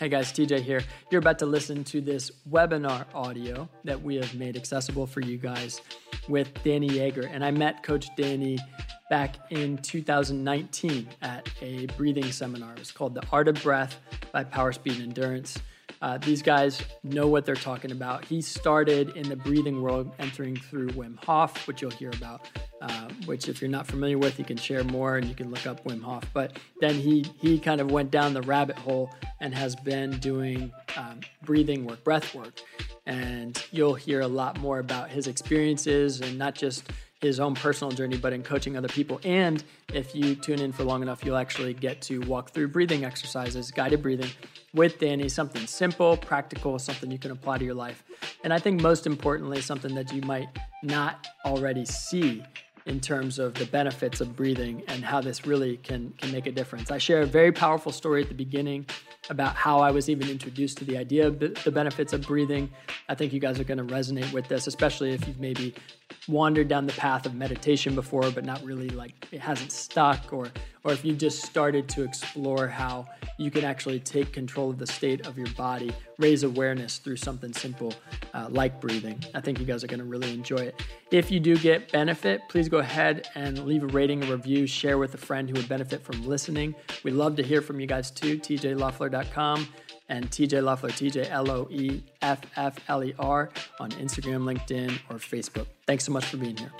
Hey guys, TJ here. You're about to listen to this webinar audio that we have made accessible for you guys with Danny Yeager. And I met Coach Danny back in 2019 at a breathing seminar. It was called The Art of Breath by Power Speed Endurance. Uh, these guys know what they're talking about. He started in the breathing world, entering through Wim Hof, which you'll hear about. Uh, which, if you're not familiar with, you can share more and you can look up Wim Hof. But then he he kind of went down the rabbit hole and has been doing um, breathing work, breath work, and you'll hear a lot more about his experiences and not just his own personal journey, but in coaching other people. And if you tune in for long enough, you'll actually get to walk through breathing exercises, guided breathing with Danny, something simple, practical, something you can apply to your life. And I think most importantly, something that you might not already see in terms of the benefits of breathing and how this really can, can make a difference. I share a very powerful story at the beginning about how I was even introduced to the idea of the benefits of breathing. I think you guys are going to resonate with this, especially if you've maybe wandered down the path of meditation before, but not really like it hasn't stuck, or or if you just started to explore how you can actually take control of the state of your body, raise awareness through something simple uh, like breathing. I think you guys are going to really enjoy it. If you do get benefit, please go ahead and leave a rating, a review, share with a friend who would benefit from listening. We love to hear from you guys too. TJLoeffler.com and TJ Loeffler, TJ L O E F F L E R on Instagram, LinkedIn, or Facebook. Thanks so much for being here.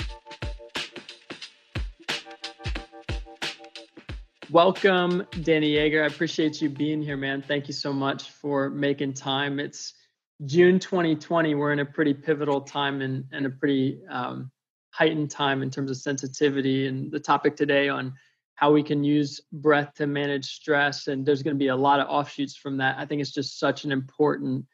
Welcome, Danny Yeager. I appreciate you being here, man. Thank you so much for making time. It's June 2020. We're in a pretty pivotal time and, and a pretty um, heightened time in terms of sensitivity. And the topic today on how we can use breath to manage stress. And there's going to be a lot of offshoots from that. I think it's just such an important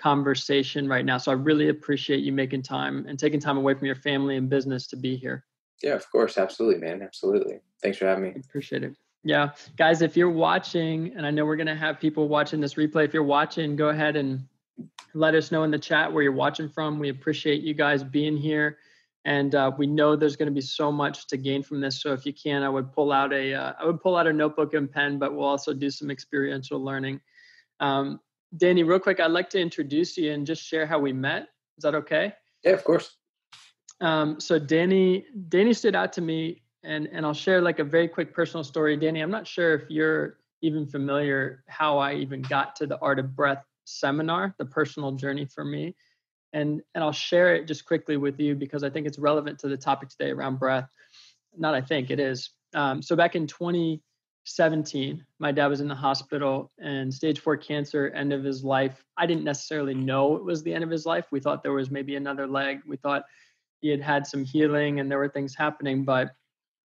conversation right now. So I really appreciate you making time and taking time away from your family and business to be here. Yeah, of course. Absolutely, man. Absolutely. Thanks for having me. Appreciate it. Yeah. Guys, if you're watching, and I know we're going to have people watching this replay, if you're watching, go ahead and let us know in the chat where you're watching from. We appreciate you guys being here and uh, we know there's going to be so much to gain from this. So if you can, I would pull out a uh, I would pull out a notebook and pen, but we'll also do some experiential learning. Um, Danny, real quick, I'd like to introduce you and just share how we met. Is that okay? Yeah, of course. Um, so Danny, Danny stood out to me, and and I'll share like a very quick personal story. Danny, I'm not sure if you're even familiar how I even got to the Art of Breath seminar, the personal journey for me and and I'll share it just quickly with you because I think it's relevant to the topic today around breath. Not I think it is. Um, so back in 2017, my dad was in the hospital and stage four cancer, end of his life. I didn't necessarily know it was the end of his life. We thought there was maybe another leg. We thought he had had some healing and there were things happening, but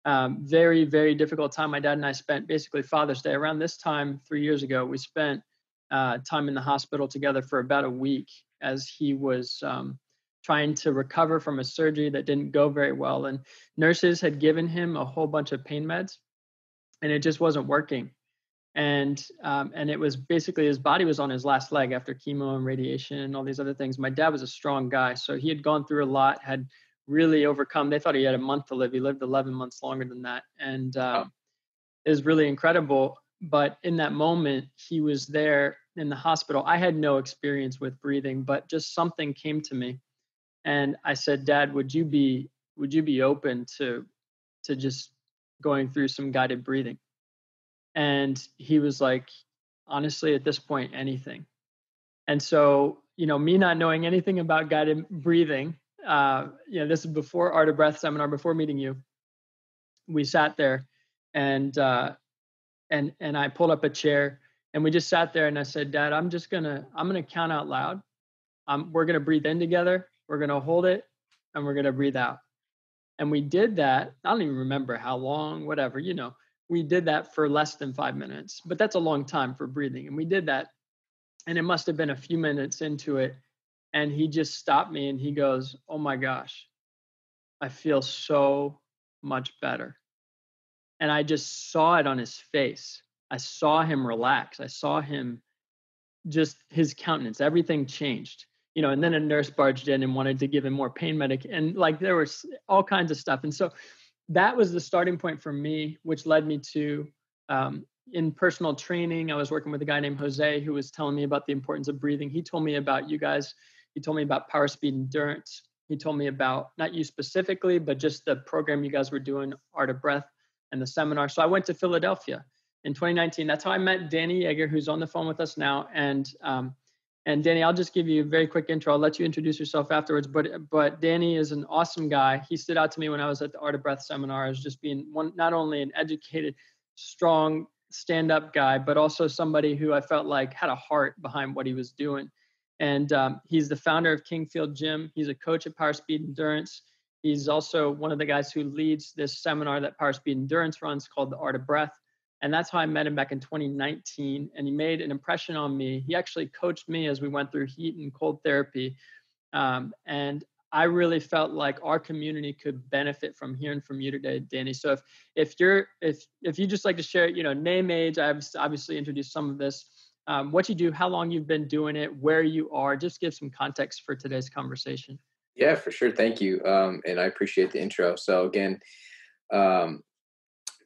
um, very very difficult time. My dad and I spent basically Father's Day around this time three years ago. We spent uh, time in the hospital together for about a week as he was um, trying to recover from a surgery that didn't go very well. And nurses had given him a whole bunch of pain meds, and it just wasn't working. And um, and it was basically his body was on his last leg after chemo and radiation and all these other things. My dad was a strong guy, so he had gone through a lot, had really overcome. They thought he had a month to live. He lived 11 months longer than that, and uh, it was really incredible. But in that moment, he was there in the hospital, I had no experience with breathing, but just something came to me. And I said, Dad, would you be would you be open to to just going through some guided breathing? And he was like, honestly, at this point, anything. And so, you know, me not knowing anything about guided breathing, uh, you know, this is before Art of Breath seminar, before meeting you. We sat there and uh and and I pulled up a chair and we just sat there and I said, Dad, I'm just gonna I'm gonna count out loud. Um, we're gonna breathe in together. We're gonna hold it, and we're gonna breathe out. And we did that. I don't even remember how long, whatever. You know, we did that for less than five minutes, but that's a long time for breathing. And we did that, and it must have been a few minutes into it. And he just stopped me and he goes, "Oh my gosh, I feel so much better." And I just saw it on his face I saw him relax. I saw him just his countenance, everything changed. You know, and then a nurse barged in and wanted to give him more pain medic and like there was all kinds of stuff. And so that was the starting point for me, which led me to um, in personal training, I was working with a guy named Jose who was telling me about the importance of breathing. He told me about you guys. He told me about power speed endurance. He told me about not you specifically, but just the program you guys were doing, Art of Breath, and the seminar. So I went to Philadelphia in 2019. That's how I met Danny Yeager, who's on the phone with us now. And um, and Danny, I'll just give you a very quick intro. I'll let you introduce yourself afterwards. But but Danny is an awesome guy. He stood out to me when I was at the Art of Breath seminar as just being one not only an educated, strong stand-up guy, but also somebody who I felt like had a heart behind what he was doing. And um, he's the founder of Kingfield Gym. He's a coach at Power Speed Endurance. He's also one of the guys who leads this seminar that Power Speed Endurance runs called the Art of Breath. And that's how I met him back in 2019. And he made an impression on me. He actually coached me as we went through heat and cold therapy. Um, and I really felt like our community could benefit from hearing from you today, Danny. So if if you're if if you just like to share, you know, name, age, I've obviously introduced some of this. Um, what you do, how long you've been doing it, where you are, just give some context for today's conversation. Yeah, for sure. Thank you. Um, and I appreciate the intro. So again, um,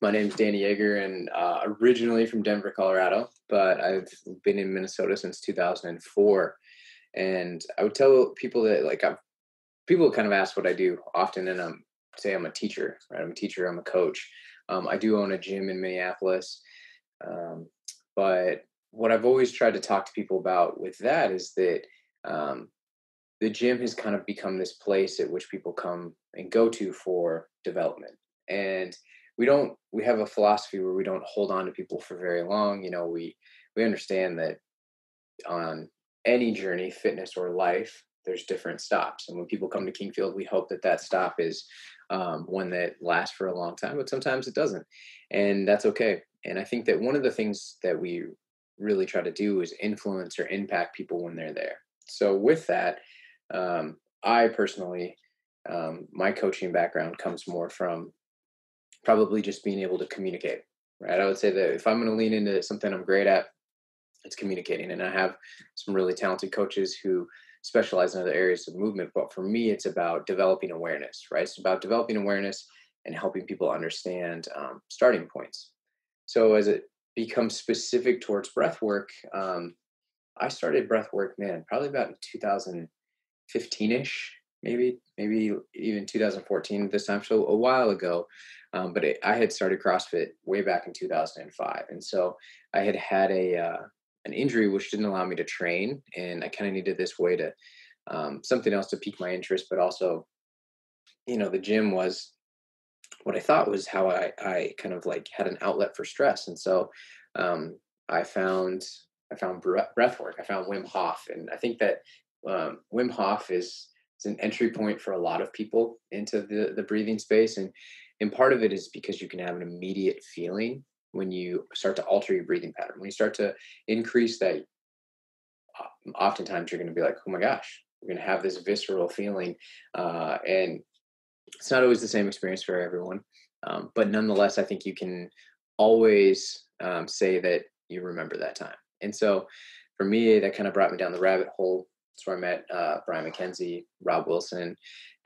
my name's Danny Yeager, and uh, originally from Denver, Colorado, but I've been in Minnesota since 2004. And I would tell people that like I've people kind of ask what I do often, and I'm say I'm a teacher, right? I'm a teacher, I'm a coach. Um, I do own a gym in Minneapolis, um, but what I've always tried to talk to people about with that is that um, the gym has kind of become this place at which people come and go to for development, and we don't we have a philosophy where we don't hold on to people for very long you know we we understand that on any journey fitness or life there's different stops. And when people come to kingfield we hope that that stop is um, one that lasts for a long time but sometimes it doesn't. And that's okay. And i think that one of the things that we really try to do is influence or impact people when they're there. So with that um, i personally um, my coaching background comes more from probably just being able to communicate, right? I would say that if I'm going to lean into something I'm great at, it's communicating. And I have some really talented coaches who specialize in other areas of movement. But for me, it's about developing awareness, right? It's about developing awareness and helping people understand um, starting points. So as it becomes specific towards breath work, um, I started breath work, man, probably about 2015 ish, maybe, maybe even 2014 this time. So a while ago, um, but it, I had started CrossFit way back in 2005, and so I had had a uh, an injury which didn't allow me to train, and I kind of needed this way to um, something else to pique my interest, but also, you know, the gym was what I thought was how I I kind of like had an outlet for stress, and so um, I found I found breath work. I found Wim Hof, and I think that um, Wim Hof is it's an entry point for a lot of people into the the breathing space, and and part of it is because you can have an immediate feeling when you start to alter your breathing pattern. When you start to increase that, oftentimes you're going to be like, oh my gosh, you're going to have this visceral feeling. Uh, and it's not always the same experience for everyone. Um, but nonetheless, I think you can always um, say that you remember that time. And so for me, that kind of brought me down the rabbit hole that's where I met uh, Brian McKenzie, Rob Wilson,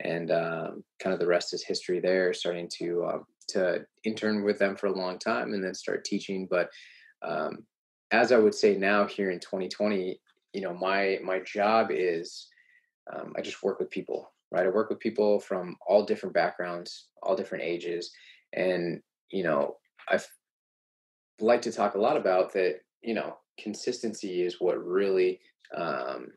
and um, kind of the rest is history. There, starting to um, to intern with them for a long time, and then start teaching. But um, as I would say now, here in 2020, you know, my my job is um, I just work with people. Right, I work with people from all different backgrounds, all different ages, and you know, I like to talk a lot about that. You know, consistency is what really um,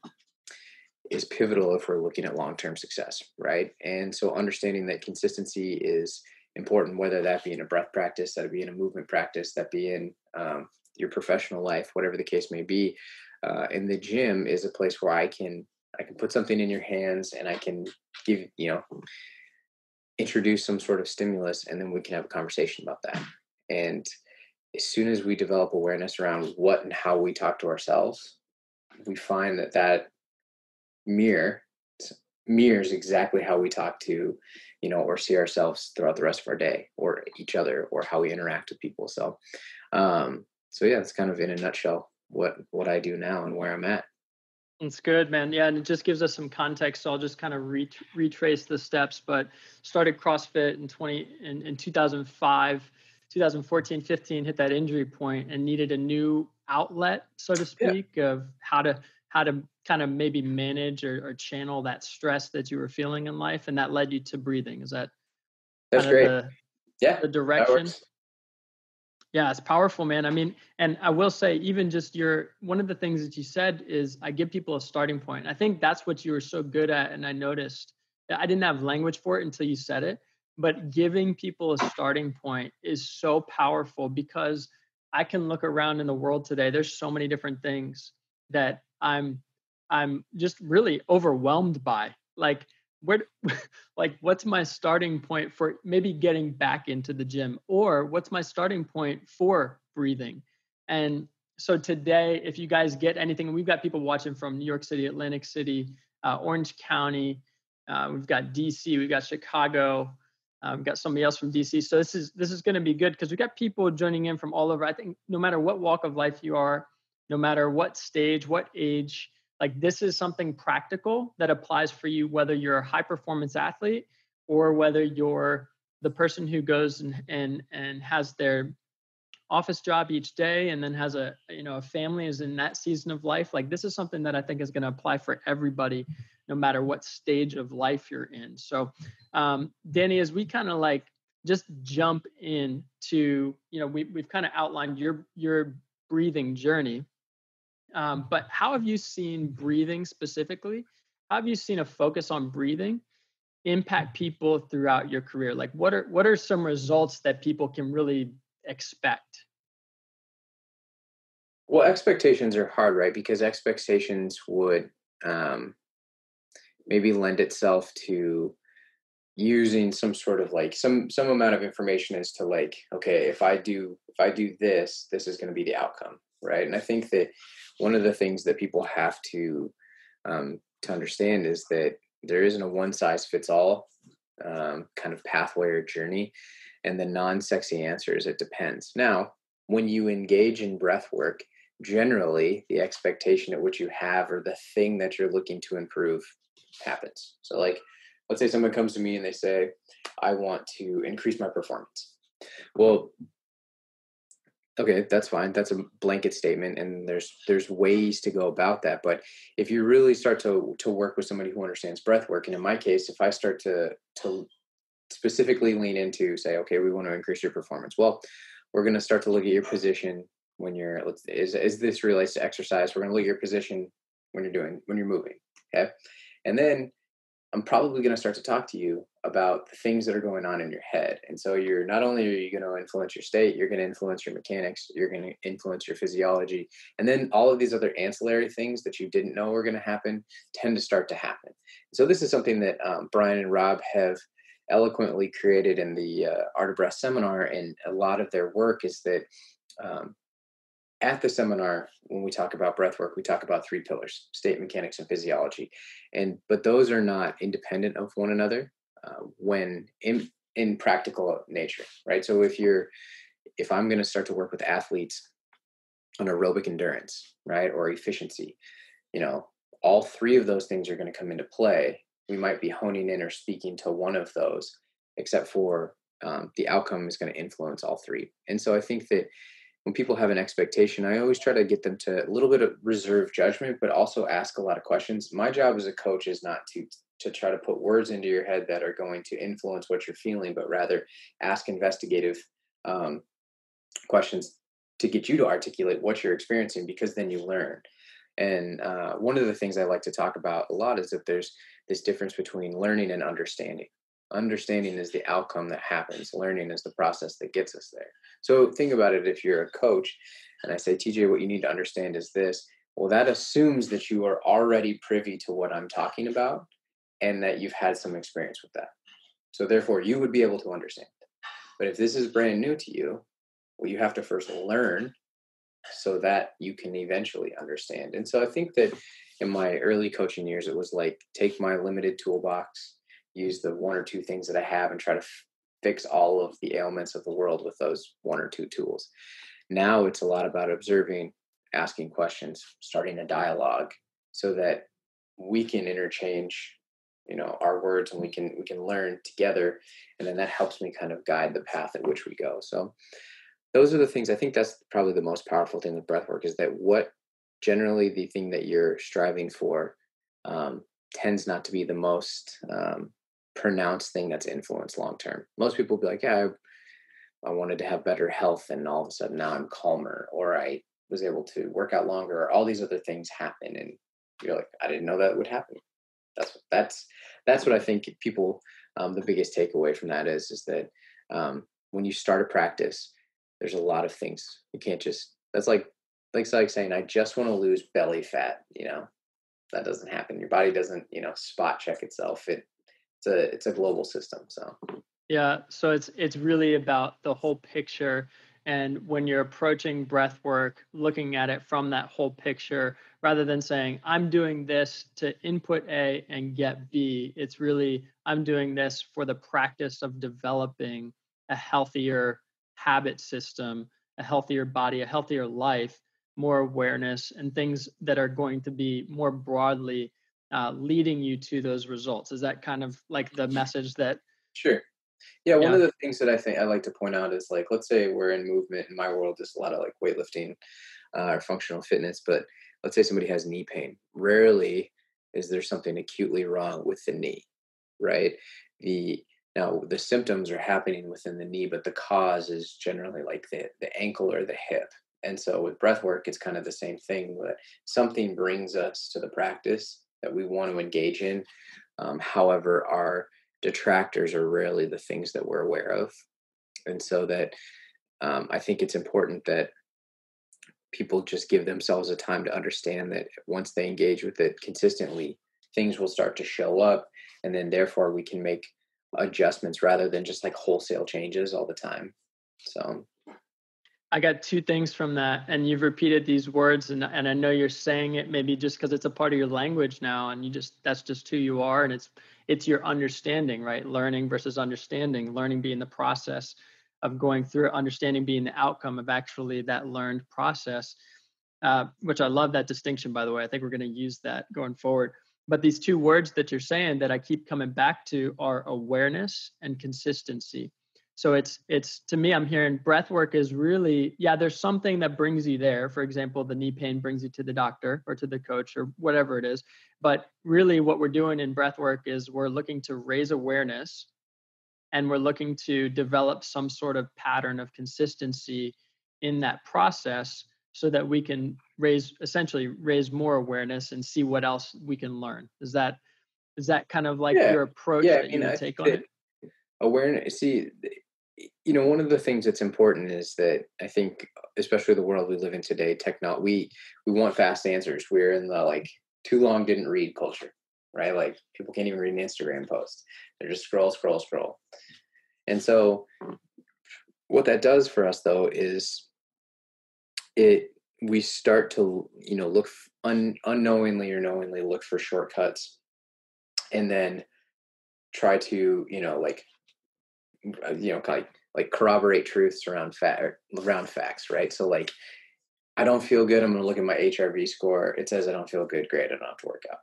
is pivotal if we're looking at long-term success right? And so understanding that consistency is important whether that be in a breath practice that be in a movement practice that be in um, your professional life whatever the case may be uh, and the gym is a place where i can i can put something in your hands and i can give you know introduce some sort of stimulus and then we can have a conversation about that. And as soon as we develop awareness around what and how we talk to ourselves we find that that mirror mirrors exactly how we talk to you know or see ourselves throughout the rest of our day or each other or how we interact with people so um so yeah it's kind of in a nutshell what what i do now and where i'm at it's good man yeah and it just gives us some context so i'll just kind of re- retrace the steps but started crossfit in 20 in, in 2005 2014, 15 hit that injury point and needed a new outlet, so to speak, yeah. of how to how to kind of maybe manage or, or, channel that stress that you were feeling in life, and that led you to breathing. Is that that's great? The, yeah, the direction. Yeah, it's powerful, man. I mean, and I will say, even just your one of the things that you said is I give people a starting point. I think that's what you were so good at, and I noticed I didn't have language for it until you said it. But giving people a starting point is so powerful because I can look around in the world today. There's so many different things that I'm I'm just really overwhelmed by. Like where like what's my starting point for maybe getting back into the gym or what's my starting point for breathing and so today if you guys get anything we've got people watching from new york city atlantic city uh, orange county uh, we've got dc we've got chicago uh, we've got somebody else from dc so this is this is going to be good because we've got people joining in from all over i think no matter what walk of life you are no matter what stage what age like this is something practical that applies for you whether you're a high performance athlete or whether you're the person who goes and and, and has their office job each day and then has a you know a family is in that season of life like this is something that i think is going to apply for everybody no matter what stage of life you're in. So um, danny as we kind of like just jump in to you know we, we've kind of outlined your your breathing journey um, but how have you seen breathing specifically? How have you seen a focus on breathing impact people throughout your career? Like, what are what are some results that people can really expect? Well, expectations are hard, right? Because expectations would um, maybe lend itself to using some sort of like some some amount of information as to like okay if i do if i do this this is going to be the outcome right and i think that one of the things that people have to um, to understand is that there isn't a one size fits all um, kind of pathway or journey and the non-sexy answer is it depends. Now when you engage in breath work generally the expectation at which you have or the thing that you're looking to improve happens. So like let's say someone comes to me and they say i want to increase my performance. Well okay that's fine that's a blanket statement and there's there's ways to go about that but if you really start to to work with somebody who understands breath work and in my case if i start to to specifically lean into say okay we want to increase your performance well we're going to start to look at your position when you're let's is is this relates to exercise? We're going to look at your position when you're doing when you're moving okay? And then I'm probably going to start to talk to you about the things that are going on in your head. And so you're not only are you going to influence your state, you're going to influence your mechanics, you're going to influence your physiology. And then all of these other ancillary things that you didn't know were going to happen tend to start to happen. So this is something that um, Brian and Rob have eloquently created in the uh, Art of Breath seminar. And a lot of their work is that um, at the seminar when we talk about breath work we talk about three pillars state mechanics and physiology. And but those are not independent of one another uh, when in in practical nature right? So if you're if i'm going to start to work with athletes on aerobic endurance right or efficiency you know all three of those things are going to come into play. We might be honing in or speaking to one of those except for um, the outcome is going to influence all three. And so i think that when people have an expectation, I always try to get them to a little bit of reserve judgment, but also ask a lot of questions. My job as a coach is not to to try to put words into your head that are going to influence what you're feeling, but rather ask investigative um, questions to get you to articulate what you're experiencing, because then you learn. And uh, one of the things I like to talk about a lot is that there's this difference between learning and understanding. Understanding is the outcome that happens. Learning is the process that gets us there. So think about it if you're a coach and I say, TJ, what you need to understand is this. Well, that assumes that you are already privy to what I'm talking about and that you've had some experience with that. So therefore, you would be able to understand. But if this is brand new to you, well, you have to first learn so that you can eventually understand. And so I think that in my early coaching years, it was like take my limited toolbox use the one or two things that I have and try to f- fix all of the ailments of the world with those one or two tools. Now it's a lot about observing, asking questions, starting a dialogue so that we can interchange you know our words and we can we can learn together and then that helps me kind of guide the path at which we go so those are the things i think that's probably the most powerful thing with breath work is that what generally the thing that you're striving for um, tends not to be the most um, pronounced thing that's influenced long term most people be like yeah I, I wanted to have better health and all of a sudden now i'm calmer or i was able to work out longer or all these other things happen and you're like i didn't know that would happen that's that's that's what I think people um, the biggest takeaway from that is is that um, when you start a practice, there's a lot of things you can't just. That's like like like saying I just want to lose belly fat. You know, that doesn't happen. Your body doesn't you know spot check itself. It it's a it's a global system. So yeah, so it's it's really about the whole picture and when you're approaching breath work, looking at it from that whole picture, rather than saying, I'm doing this to input A and get B, it's really, I'm doing this for the practice of developing a healthier habit system, a healthier body, a healthier life, more awareness, and things that are going to be more broadly uh, leading you to those results. Is that kind of like the message that? Sure. Yeah, one yeah. of the things that I think I like to point out is like, let's say we're in movement. In my world, there's a lot of like weightlifting uh, or functional fitness, but let's say somebody has knee pain. Rarely is there something acutely wrong with the knee, right? The now the symptoms are happening within the knee, but the cause is generally like the the ankle or the hip. And so with breath work, it's kind of the same thing. That something brings us to the practice that we want to engage in. Um, however, our detractors are rarely the things that we're aware of. And so that um, I think it's important that people just give themselves a time to understand that once they engage with it consistently, things will start to show up. And then therefore we can make adjustments rather than just like wholesale changes all the time. So I got two things from that, and you've repeated these words, and and I know you're saying it maybe just because it's a part of your language now, and you just that's just who you are, and it's it's your understanding, right? Learning versus understanding, learning being the process of going through, it, understanding being the outcome of actually that learned process. Uh, which I love that distinction, by the way. I think we're going to use that going forward. But these two words that you're saying that I keep coming back to are awareness and consistency so it's it's to me i'm hearing breath work is really yeah there's something that brings you there. For example the knee pain brings you to the doctor or to the coach or whatever it is. But really what we're doing in breath work is we're looking to raise awareness and we're looking to develop some sort of pattern of consistency in that process so that we can raise essentially raise more awareness and see what else we can learn. Is that is that kind of like yeah. your approach yeah, that you I take on it? awareness see you know one of the things that's important is that i think especially the world we live in today techno we we want fast answers. We're in the like too long didn't read culture right? Like people can't even read an instagram post. They're just scroll scroll scroll. And so what that does for us though is it we start to you know look un, unknowingly or knowingly look for shortcuts and then try to you know like you know like like corroborate truths around fact around facts right? So like i don't feel good i'm going to look at my hrv score it says i don't feel good great i don't have to work out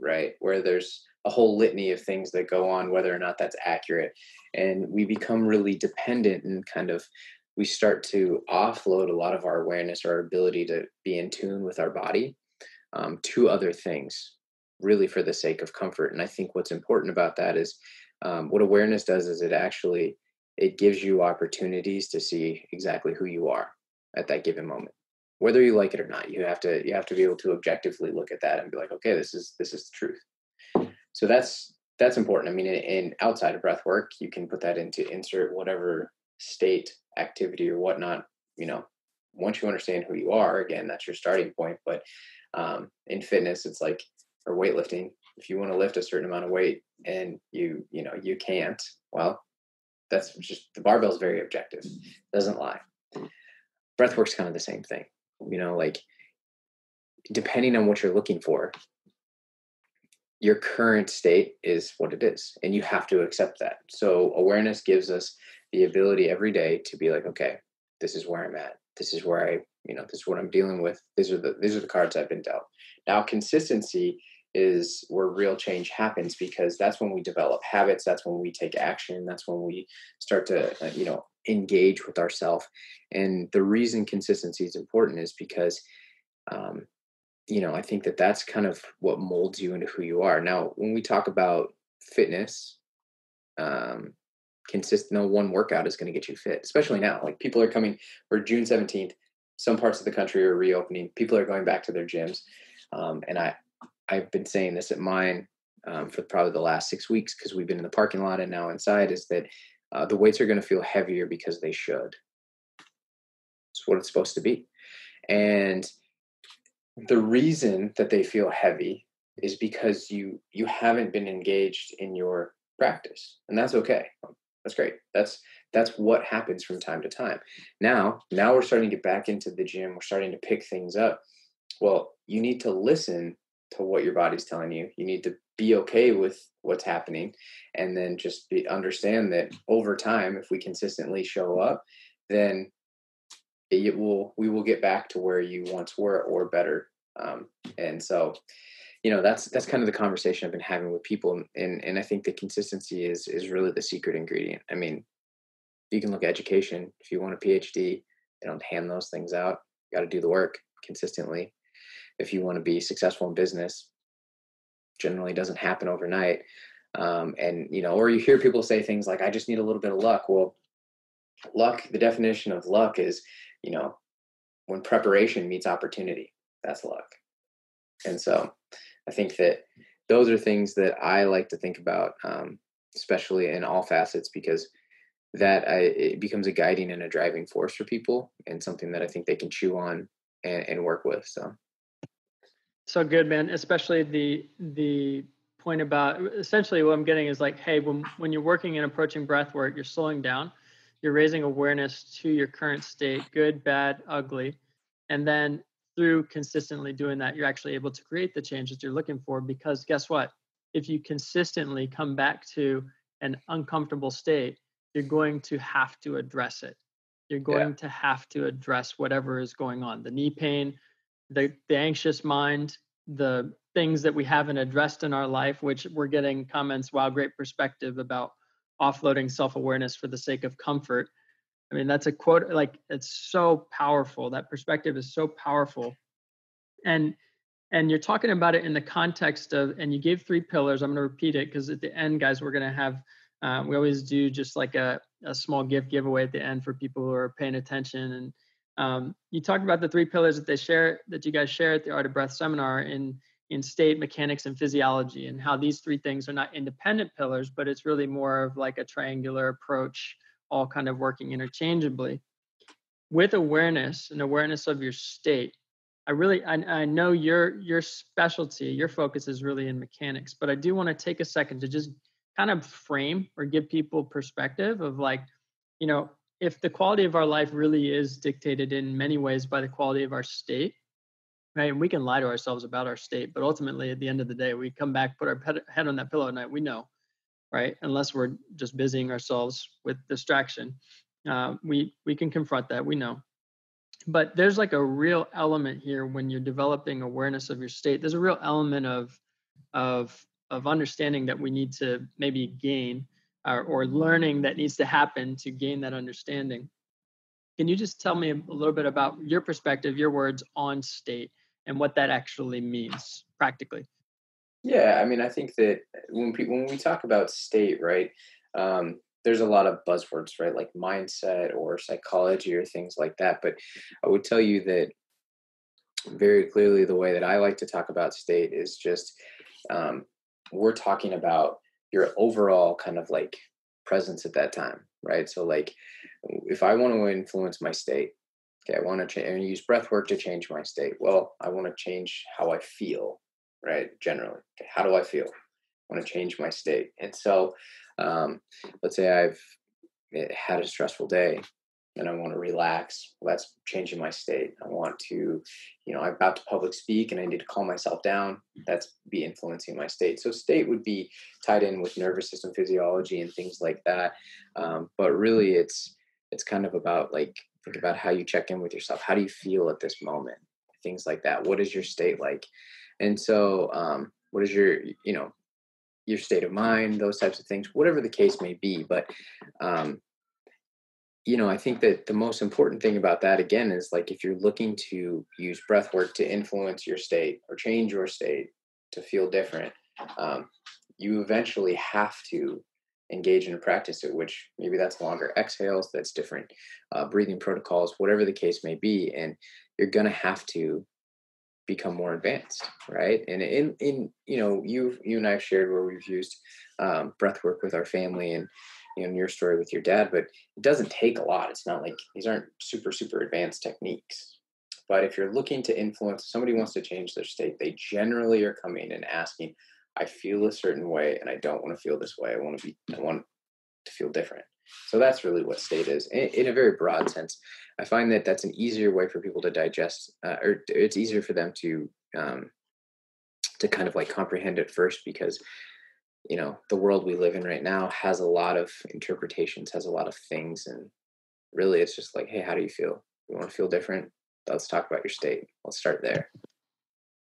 right? Where there's a whole litany of things that go on whether or not that's accurate and we become really dependent and kind of we start to offload a lot of our awareness our ability to be in tune with our body um, to other things really for the sake of comfort and i think what's important about that is um, what awareness does is it actually it gives you opportunities to see exactly who you are at that given moment. Whether you like it or not you have to you have to be able to objectively look at that and be like okay this is this is the truth. So that's that's important. I mean in, in outside of breath work you can put that into insert whatever state activity or whatnot you know. Once you understand who you are again that's your starting point but um, in fitness it's like or weightlifting if you want to lift a certain amount of weight and you you know you can't well that's just the barbell is very objective doesn't lie. Breath work's kind of the same thing you know like depending on what you're looking for your current state is what it is and you have to accept that. So awareness gives us the ability every day to be like okay this is where i'm at. This is where i you know this is what i'm dealing with. These are the these are the cards i've been dealt. Now consistency is where real change happens because that's when we develop habits that's when we take action that's when we start to uh, you know engage with ourselves and the reason consistency is important is because um, you know i think that that's kind of what molds you into who you are. Now when we talk about fitness um, consistent no one workout is going to get you fit especially now. Like people are coming for june 17th some parts of the country are reopening people are going back to their gyms um, and i I've been saying this at mine um, for probably the last six weeks because we've been in the parking lot and now inside is that uh, the weights are going to feel heavier because they should. It's what it's supposed to be. And the reason that they feel heavy is because you you haven't been engaged in your practice and that's okay that's great that's that's what happens from time to time now now we're starting to get back into the gym we're starting to pick things up well you need to listen to what your body's telling you. You need to be okay with what's happening and then just be, understand that over time if we consistently show up then it will we will get back to where you once were or better. Um, and so you know that's that's kind of the conversation i've been having with people and and i think the consistency is is really the secret ingredient. I mean you can look at education. If you want a phd they don't hand those things out. You got to do the work consistently if you want to be successful in business generally doesn't happen overnight um, and you know or you hear people say things like i just need a little bit of luck. Well luck the definition of luck is you know when preparation meets opportunity that's luck. And so i think that those are things that i like to think about um, especially in all facets because that I, it becomes a guiding and a driving force for people and something that i think they can chew on and, and work with so so good, man. Especially the the point about essentially what I'm getting is like, hey, when when you're working and approaching breath work, you're slowing down, you're raising awareness to your current state, good, bad, ugly, and then through consistently doing that, you're actually able to create the changes you're looking for. Because guess what? If you consistently come back to an uncomfortable state, you're going to have to address it. You're going yeah. to have to address whatever is going on the knee pain, the the anxious mind, the things that we haven't addressed in our life, which we're getting comments, wow, great perspective about offloading self-awareness for the sake of comfort. I mean, that's a quote like it's so powerful. That perspective is so powerful. And and you're talking about it in the context of and you gave three pillars. I'm going to repeat it because at the end, guys, we're going to have uh, we always do just like a, a small gift giveaway at the end for people who are paying attention and um, you talked about the three pillars that they share that you guys share at the Art of Breath seminar in in state mechanics and physiology, and how these three things are not independent pillars, but it's really more of like a triangular approach, all kind of working interchangeably. With awareness and awareness of your state, I really I, I know your your specialty, your focus is really in mechanics, but I do want to take a second to just kind of frame or give people perspective of like, you know, if the quality of our life really is dictated in many ways by the quality of our state, right? And we can lie to ourselves about our state, but ultimately, at the end of the day, we come back, put our head on that pillow at night. We know, right? Unless we're just busying ourselves with distraction, uh, we we can confront that. We know, but there's like a real element here when you're developing awareness of your state. There's a real element of of of understanding that we need to maybe gain or, or learning that needs to happen to gain that understanding. Can you just tell me a little bit about your perspective, your words on state, and what that actually means practically? Yeah, I mean, I think that when people, when we talk about state, right, um, there's a lot of buzzwords, right, like mindset or psychology or things like that. But I would tell you that very clearly, the way that I like to talk about state is just um, we're talking about your overall kind of like presence at that time, right? So like if I want to influence my state, okay, I want to change and use breath work to change my state. Well, I want to change how I feel, right? Generally, okay, how do I feel? I want to change my state. And so um, let's say I've eh, had a stressful day and I want to relax. Well, that's changing my state. I want to, you know, I'm about to public speak and I need to calm myself down. That's be influencing my state. So state would be tied in with nervous system physiology and things like that. Um, but really, it's it's kind of about like think about how you check in with yourself. How do you feel at this moment? Things like that. What is your state like? And so um, what is your you know your state of mind those types of things whatever the case may be but um you know i think that the most important thing about that again is like if you're looking to use breath work to influence your state or change your state to feel different um, you eventually have to engage in a practice at which maybe that's longer exhales that's different uh, breathing protocols whatever the case may be and you're going to have to become more advanced right? And in in you know you you and i've shared where we've used um, breath work with our family and you know your story with your dad but it doesn't take a lot. It's not like these aren't super super advanced techniques. But if you're looking to influence somebody wants to change their state they generally are coming and asking i feel a certain way and i don't want to feel this way. I want to be i want to feel different. So that's really what state is in, in a very broad sense. I find that that's an easier way for people to digest uh, or it's easier for them to um, to kind of like comprehend it first because you know the world we live in right now has a lot of interpretations has a lot of things and really it's just like hey how do you feel? You want to feel different? Let's talk about your state. Let's start there.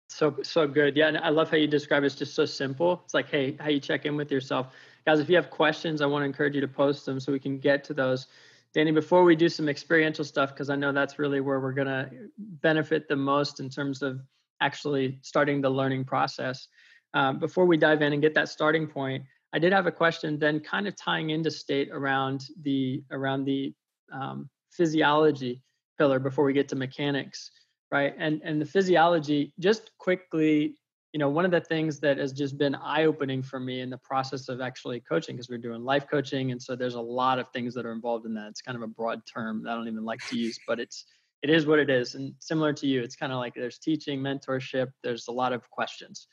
So so good. Yeah and i love how you describe it. it's just so simple. It's like hey how you check in with yourself. Guys if you have questions i want to encourage you to post them so we can get to those. Danny before we do some experiential stuff because i know that's really where we're going to benefit the most in terms of actually starting the learning process um, before we dive in and get that starting point, I did have a question then kind of tying into state around the around the um, physiology pillar before we get to mechanics, right? And and the physiology, just quickly, you know, one of the things that has just been eye-opening for me in the process of actually coaching, because we're doing life coaching, and so there's a lot of things that are involved in that. It's kind of a broad term that I don't even like to use, but it's it is what it is. And similar to you, it's kind of like there's teaching, mentorship, there's a lot of questions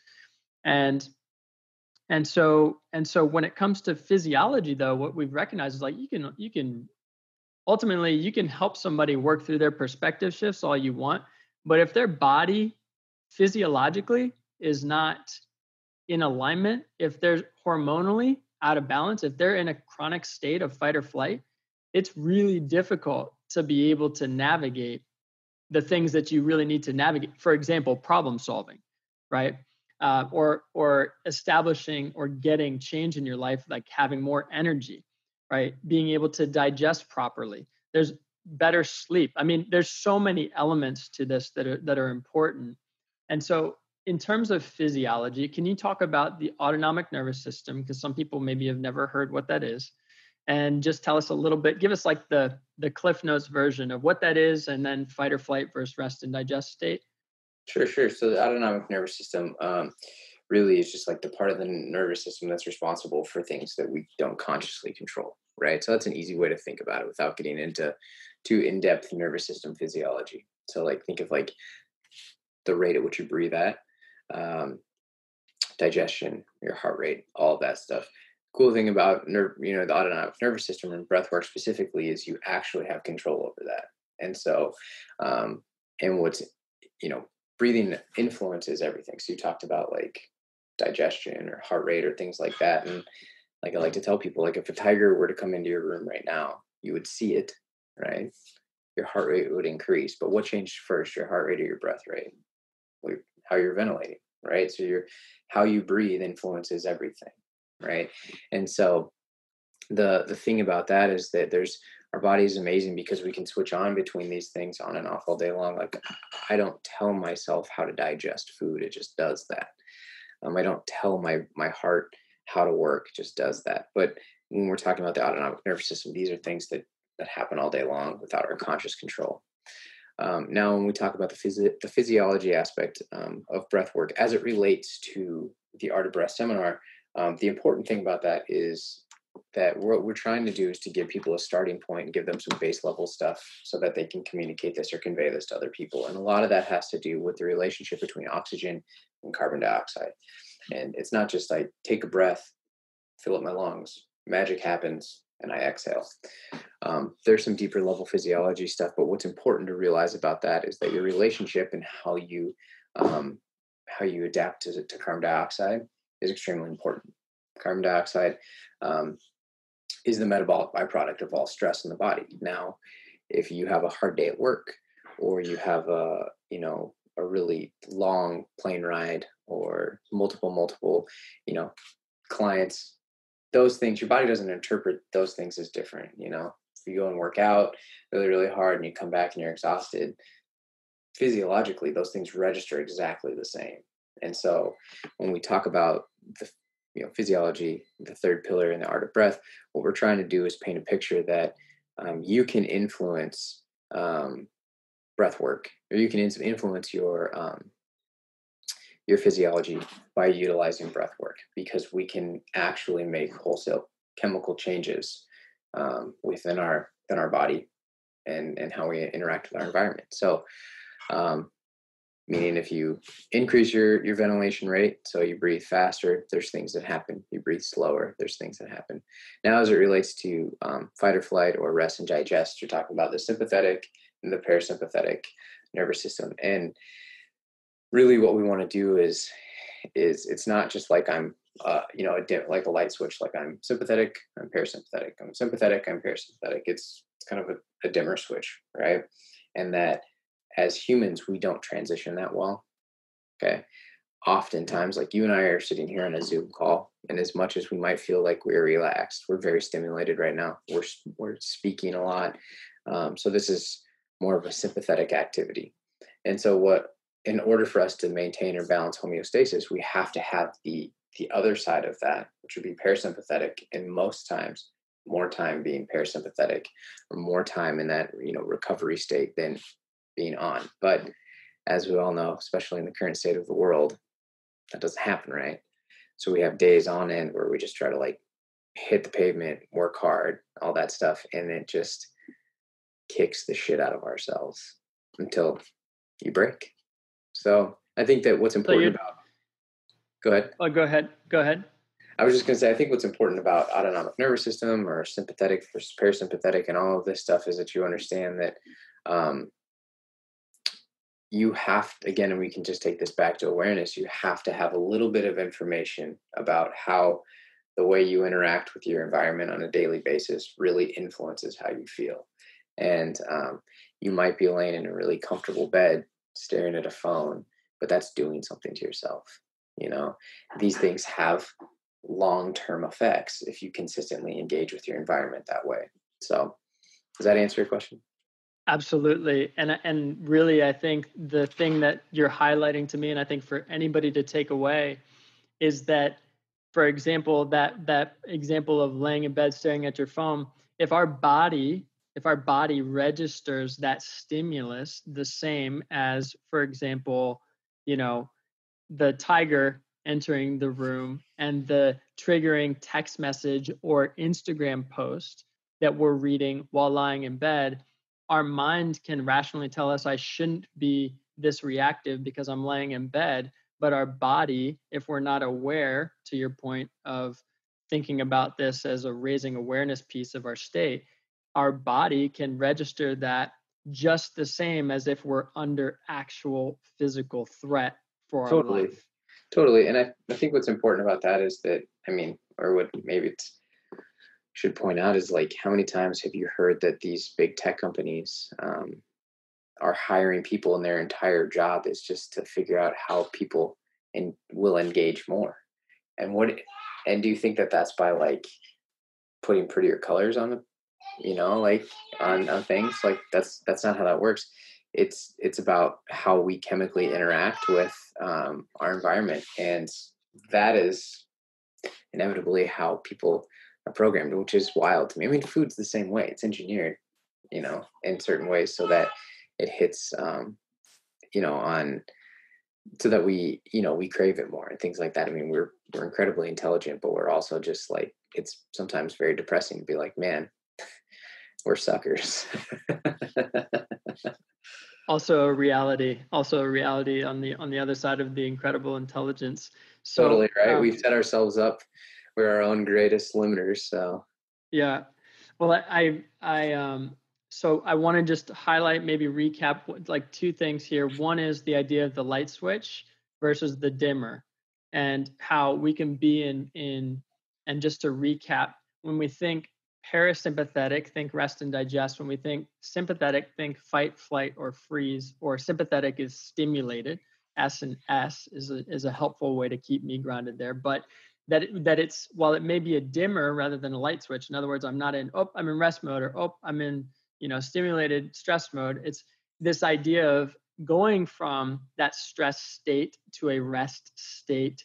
and and so and so when it comes to physiology though what we've recognized is like you can you can ultimately you can help somebody work through their perspective shifts all you want but if their body physiologically is not in alignment if they're hormonally out of balance if they're in a chronic state of fight or flight it's really difficult to be able to navigate the things that you really need to navigate. For example problem solving right uh, or or establishing or getting change in your life like having more energy right? Being able to digest properly. There's better sleep. I mean there's so many elements to this that are that are important. And so in terms of physiology can you talk about the autonomic nervous system? Because some people maybe have never heard what that is. And just tell us a little bit give us like the the cliff notes version of what that is and then fight or flight versus rest and digest state Sure, sure. So the autonomic nervous system um, really is just like the part of the nervous system that's responsible for things that we don't consciously control, right? So that's an easy way to think about it without getting into too in-depth nervous system physiology. So like think of like the rate at which you breathe at, um, digestion, your heart rate, all that stuff. Cool thing about nerve, you know, the autonomic nervous system and breath work specifically is you actually have control over that. And so, um, and what's you know breathing influences everything. So you talked about like digestion or heart rate or things like that. And like I like to tell people, like if a tiger were to come into your room right now, you would see it, right? Your heart rate would increase. But what changed first, your heart rate or your breath rate? How you're ventilating, right? So your how you breathe influences everything, right? And so the the thing about that is that there's our body is amazing because we can switch on between these things on and off all day long. Like I don't tell myself how to digest food; it just does that. Um, I don't tell my my heart how to work; it just does that. But when we're talking about the autonomic nervous system, these are things that that happen all day long without our conscious control. Um, now, when we talk about the, phys- the physiology aspect um, of breath work as it relates to the Art of Breath seminar, um, the important thing about that is that what we're trying to do is to give people a starting point and give them some base level stuff so that they can communicate this or convey this to other people. And a lot of that has to do with the relationship between oxygen and carbon dioxide. And it's not just I take a breath, fill up my lungs, magic happens, and I exhale. Um, there's some deeper level physiology stuff, but what's important to realize about that is that your relationship and how you um, how you adapt to, to carbon dioxide is extremely important. Carbon dioxide um, is the metabolic byproduct of all stress in the body. Now, if you have a hard day at work or you have a, you know, a really long plane ride or multiple multiple you know clients those things your body doesn't interpret those things as different you know if you go and work out really really hard and you come back and you're exhausted physiologically those things register exactly the same and so when we talk about the you know physiology the third pillar in the art of breath what we're trying to do is paint a picture that um, you can influence um, breath work or you can influence your um, your physiology by utilizing breath work because we can actually make wholesale chemical changes um, within our within our body and and how we interact with our environment. So um, meaning if you increase your your ventilation rate so you breathe faster there's things that happen. You breathe slower there's things that happen. Now as it relates to um, fight or flight or rest and digest you're talking about the sympathetic and the parasympathetic nervous system. And really what we want to do is is it's not just like i'm uh, you know a dim, like a light switch like i'm sympathetic i'm parasympathetic i'm sympathetic i'm parasympathetic. It's, it's kind of a, a dimmer switch right? And that as humans, we don't transition that well. Okay. Oftentimes, like you and I are sitting here on a Zoom call, and as much as we might feel like we're relaxed, we're very stimulated right now. We're we're speaking a lot, um, so this is more of a sympathetic activity. And so, what in order for us to maintain or balance homeostasis, we have to have the the other side of that, which would be parasympathetic, and most times more time being parasympathetic or more time in that you know recovery state than being on. But as we all know, especially in the current state of the world, that doesn't happen, right? So we have days on end where we just try to like hit the pavement, work hard, all that stuff, and it just kicks the shit out of ourselves until you break. So I think that what's important so about go ahead. Oh, go ahead. Go ahead. I was just going to say, I think what's important about autonomic nervous system or sympathetic versus parasympathetic and all of this stuff is that you understand that um, you have again and we can just take this back to awareness you have to have a little bit of information about how the way you interact with your environment on a daily basis really influences how you feel. And um, you might be laying in a really comfortable bed staring at a phone but that's doing something to yourself you know? These things have long-term effects if you consistently engage with your environment that way. So does that answer your question Absolutely. And and really I think the thing that you're highlighting to me and I think for anybody to take away is that for example that that example of laying in bed staring at your phone if our body if our body registers that stimulus the same as for example you know the tiger entering the room and the triggering text message or Instagram post that we're reading while lying in bed our mind can rationally tell us I shouldn't be this reactive because I'm laying in bed. But our body, if we're not aware, to your point of thinking about this as a raising awareness piece of our state, our body can register that just the same as if we're under actual physical threat for our totally. life. Totally. And I, I think what's important about that is that, I mean, or what maybe it's should point out is like how many times have you heard that these big tech companies um, are hiring people and their entire job is just to figure out how people and will engage more? And what and do you think that that's by like putting prettier colors on the you know like on, on things? Like that's that's not how that works. It's it's about how we chemically interact with um, our environment and that is inevitably how people are programmed, which is wild to me. I mean, food's the same way; it's engineered, you know, in certain ways so that it hits, um, you know, on so that we, you know, we crave it more and things like that. I mean, we're we're incredibly intelligent, but we're also just like it's sometimes very depressing to be like, man, we're suckers. also a reality also a reality on the on the other side of the incredible intelligence so totally right um, we've set ourselves up we're our own greatest limiters. So yeah, well, I I, um so I want to just highlight maybe recap like two things here. One is the idea of the light switch versus the dimmer, and how we can be in in and just to recap when we think parasympathetic, think rest and digest. When we think sympathetic, think fight, flight, or freeze. Or sympathetic is stimulated. S and S is a, is a helpful way to keep me grounded there. But that that it's while it may be a dimmer rather than a light switch. In other words, I'm not in oh I'm in rest mode or oh I'm in you know stimulated stress mode. It's this idea of going from that stress state to a rest state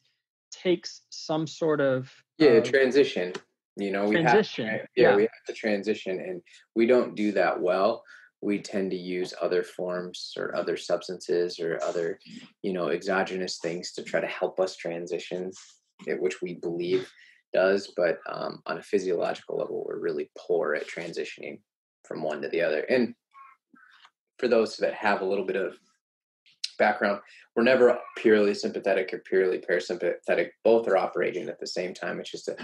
takes some sort of yeah uh, transition you know we transition. have yeah, yeah we have to transition and we don't do that well we tend to use other forms or other substances or other you know exogenous things to try to help us transition which we believe does but um, on a physiological level we're really poor at transitioning from one to the other. And for those that have a little bit of background we're never purely sympathetic or purely parasympathetic. Both are operating at the same time. It's just a,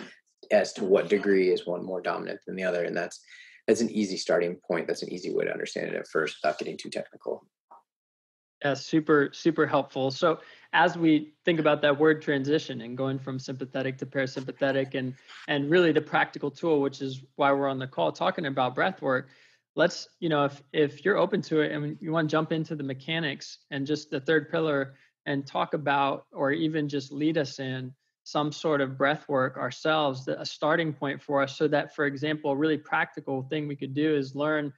as to what degree is one more dominant than the other and that's that's an easy starting point. That's an easy way to understand it at first without getting too technical yeah super super helpful. So as we think about that word transition and going from sympathetic to parasympathetic and and really the practical tool which is why we're on the call talking about breath work let's you know if if you're open to it and you want to jump into the mechanics and just the third pillar and talk about or even just lead us in some sort of breath work ourselves a starting point for us so that for example a really practical thing we could do is learn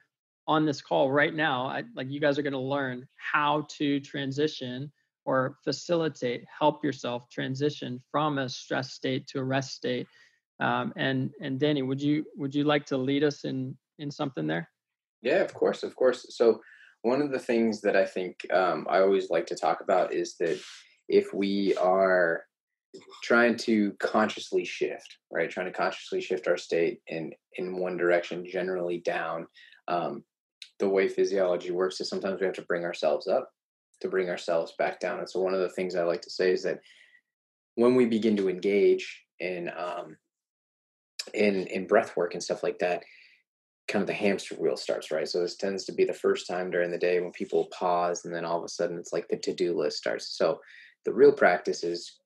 on this call right now I, like you guys are going to learn how to transition or facilitate help yourself transition from a stress state to a rest state. Um, and and danny would you would you like to lead us in in something there? Yeah of course of course. So one of the things that i think um, i always like to talk about is that if we are trying to consciously shift right trying to consciously shift our state in in one direction generally down um, the way physiology works is sometimes we have to bring ourselves up to bring ourselves back down. And so one of the things I like to say is that when we begin to engage in um, in in breath work and stuff like that, kind of the hamster wheel starts, right? So this tends to be the first time during the day when people pause and then all of a sudden it's like the to-do list starts. So the real practice is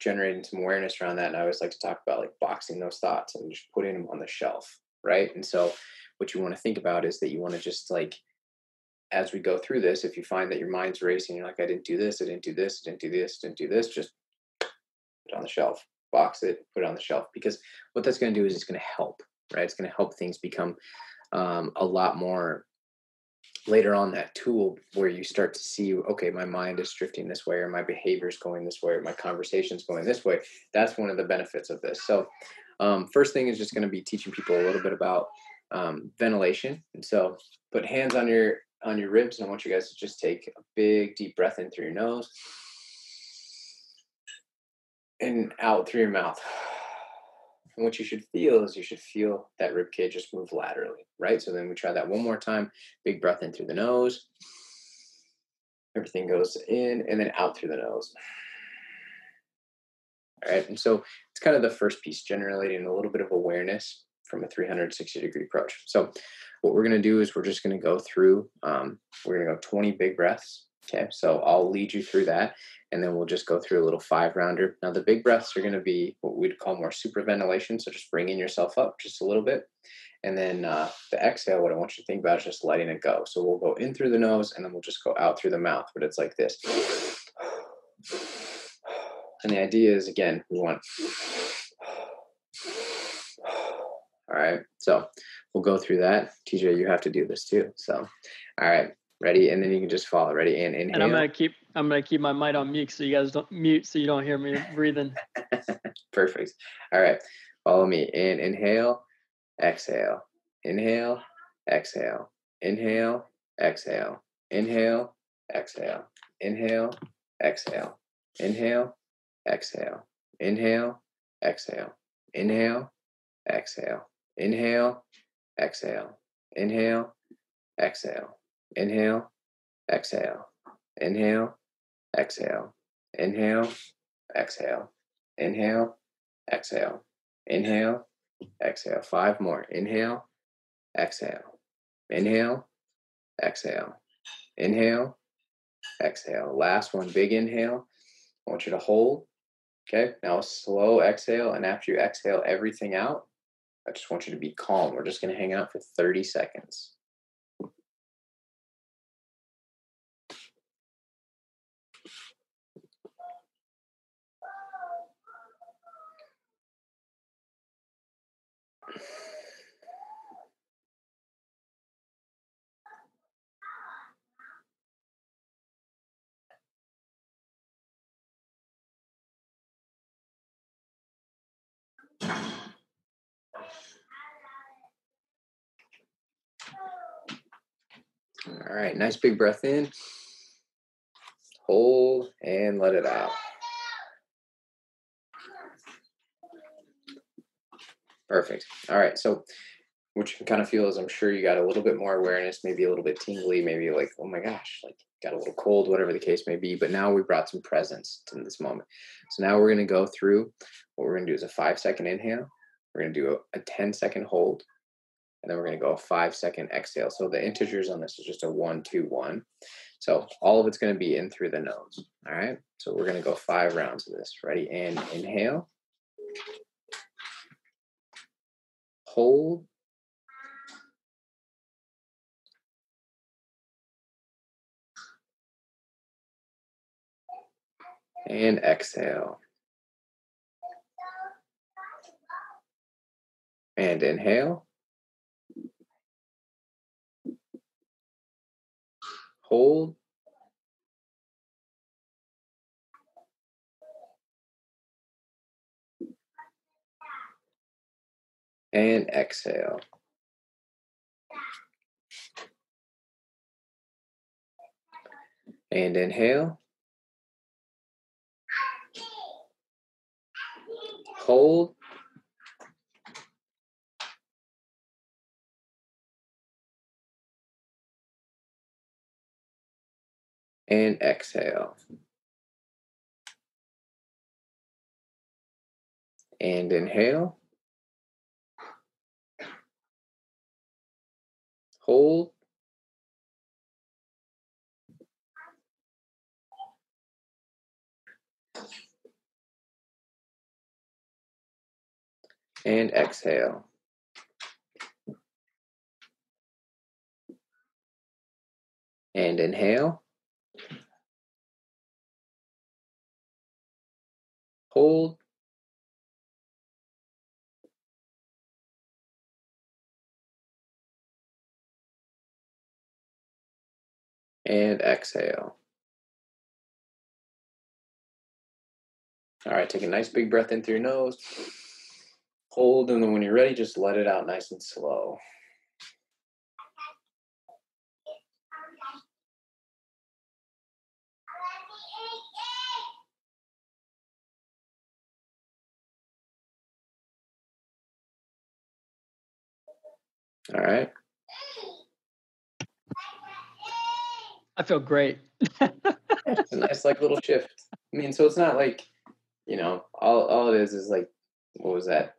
generating some awareness around that. And I always like to talk about like boxing those thoughts and just putting them on the shelf, right? And so what you want to think about is that you want to just like as we go through this, if you find that your mind's racing, you're like, I didn't do this, I didn't do this, I didn't do this, I didn't do this, just put it on the shelf, box it, put it on the shelf. Because what that's going to do is it's going to help, right? It's going to help things become um, a lot more later on that tool where you start to see, okay, my mind is drifting this way, or my behavior is going this way, or my conversation's going this way. That's one of the benefits of this. So, um, first thing is just going to be teaching people a little bit about um, ventilation. And so, put hands on your on your ribs. And I want you guys to just take a big deep breath in through your nose and out through your mouth. And what you should feel is you should feel that rib cage just move laterally, right? So then we try that one more time. Big breath in through the nose. Everything goes in and then out through the nose. All right. And so it's kind of the first piece, generating a little bit of awareness from a 360 degree approach. So what we're going to do is we're just going to go through, um, we're going to go 20 big breaths. Okay. So I'll lead you through that and then we'll just go through a little five rounder. Now, the big breaths are going to be what we'd call more super ventilation. So just bringing yourself up just a little bit. And then uh, the exhale, what I want you to think about is just letting it go. So we'll go in through the nose and then we'll just go out through the mouth, but it's like this. And the idea is again, we want. All right. So we'll go through that. TJ, you have to do this too. So, all right, ready, and then you can just follow. Ready and inhale. And I'm gonna keep I'm gonna keep my mic on mute so you guys don't mute so you don't hear me breathing. Perfect. All right, follow me. In inhale, exhale. Inhale, exhale. Inhale, exhale. Inhale, exhale. Inhale, exhale. Inhale, exhale. Inhale, exhale. Inhale, exhale. Inhale, exhale, inhale, exhale, inhale, exhale, inhale, exhale, inhale, exhale, inhale, exhale, inhale, exhale. Five more. Inhale, exhale, inhale, exhale, inhale, exhale. Last one, big inhale. I want you to hold. Okay, now slow exhale. And after you exhale everything out, I just want you to be calm. We're just going to hang out for 30 seconds. All right, nice big breath in. Hold and let it out. Perfect. All right, so what you can kind of feel is I'm sure you got a little bit more awareness, maybe a little bit tingly, maybe like, oh my gosh, like got a little cold, whatever the case may be. But now we brought some presence to this moment. So now we're going to go through what we're going to do is a five second inhale. We're going to do a, a 10 second hold and then we're going to go a five second exhale. So the integers on this is just a one, two, one. So all of it's going to be in through the nose. All right. So we're going to go five rounds of this. Ready? And inhale. Hold. And exhale. And inhale. Hold. And exhale. And inhale. Hold. And exhale. And inhale. Hold. And exhale. And inhale. Hold and exhale. All right, take a nice big breath in through your nose. Hold, and then when you're ready, just let it out nice and slow. All right. I feel great. it's a nice like little shift. I mean, so it's not like, you know, all all it is is like what was that?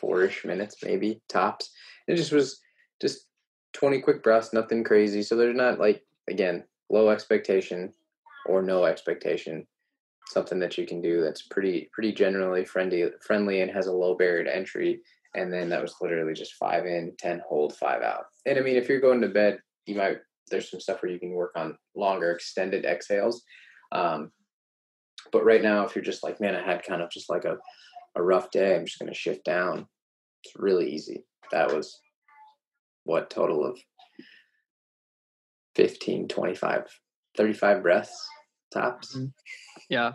Four-ish minutes maybe tops. It just was just 20 quick breaths, nothing crazy. So there's not like again, low expectation or no expectation. Something that you can do that's pretty pretty generally friendly friendly and has a low barrier to entry and then that was literally just five in, ten hold, five out. And I mean, if you're going to bed, you might there's some stuff where you can work on longer extended exhales. Um, but right now, if you're just like, man, I had kind of just like a a rough day, I'm just going to shift down. It's really easy. That was what total of 15, 25, 35 breaths tops. Mm-hmm. Yeah.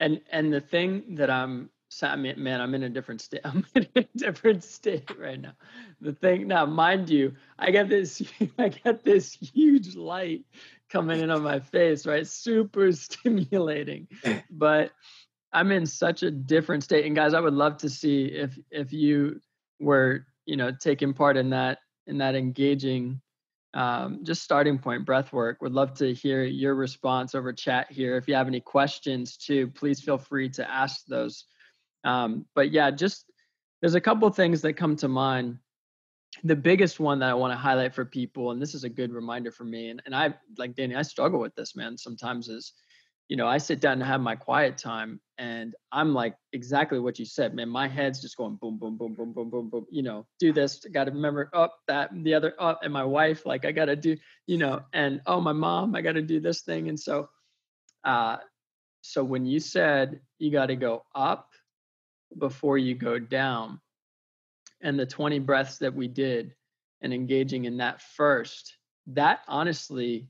And and the thing that I'm man, I'm in a different state. I'm in a different state right now. The thing now, mind you, I got this, I got this huge light coming in on my face, right? Super stimulating, but I'm in such a different state. And guys, I would love to see if if you were, you know, taking part in that in that engaging um, just starting point breath work would love to hear your response over chat here if you have any questions too please feel free to ask those um, but yeah, just there's a couple things that come to mind. The biggest one that I want to highlight for people, and this is a good reminder for me, and, and I like Danny, I struggle with this, man, sometimes is you know, I sit down and have my quiet time and I'm like exactly what you said, man. My head's just going boom, boom, boom, boom, boom, boom, boom. You know, do this, got to remember up oh, that, the other up, oh, and my wife, like I got to do, you know, and oh, my mom, I got to do this thing. And so, uh, so when you said you got to go up before you go down, and the 20 breaths that we did and engaging in that first, that honestly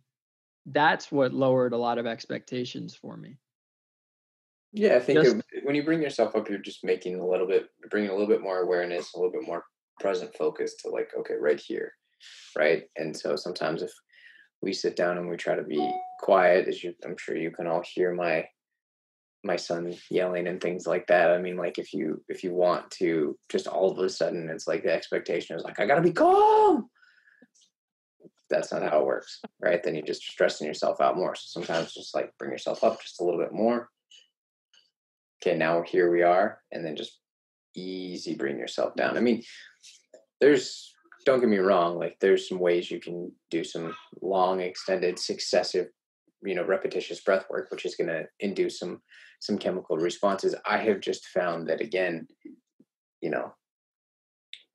that's what lowered a lot of expectations for me. Yeah, I think just, when you bring yourself up, you're just making a little bit, bringing a little bit more awareness, a little bit more present focus to like, okay, right here, right. And so sometimes if we sit down and we try to be quiet, as you, I'm sure you can all hear my my son yelling and things like that. I mean, like if you if you want to just all of a sudden, it's like the expectation is like, I gotta be calm that's not how it works, right? Then you're just stressing yourself out more. So sometimes just like bring yourself up just a little bit more. Okay, now here we are, and then just easy bring yourself down. I mean, there's don't get me wrong, like there's some ways you can do some long, extended, successive, you know, repetitious breath work, which is going to induce some some chemical responses. I have just found that again, you know,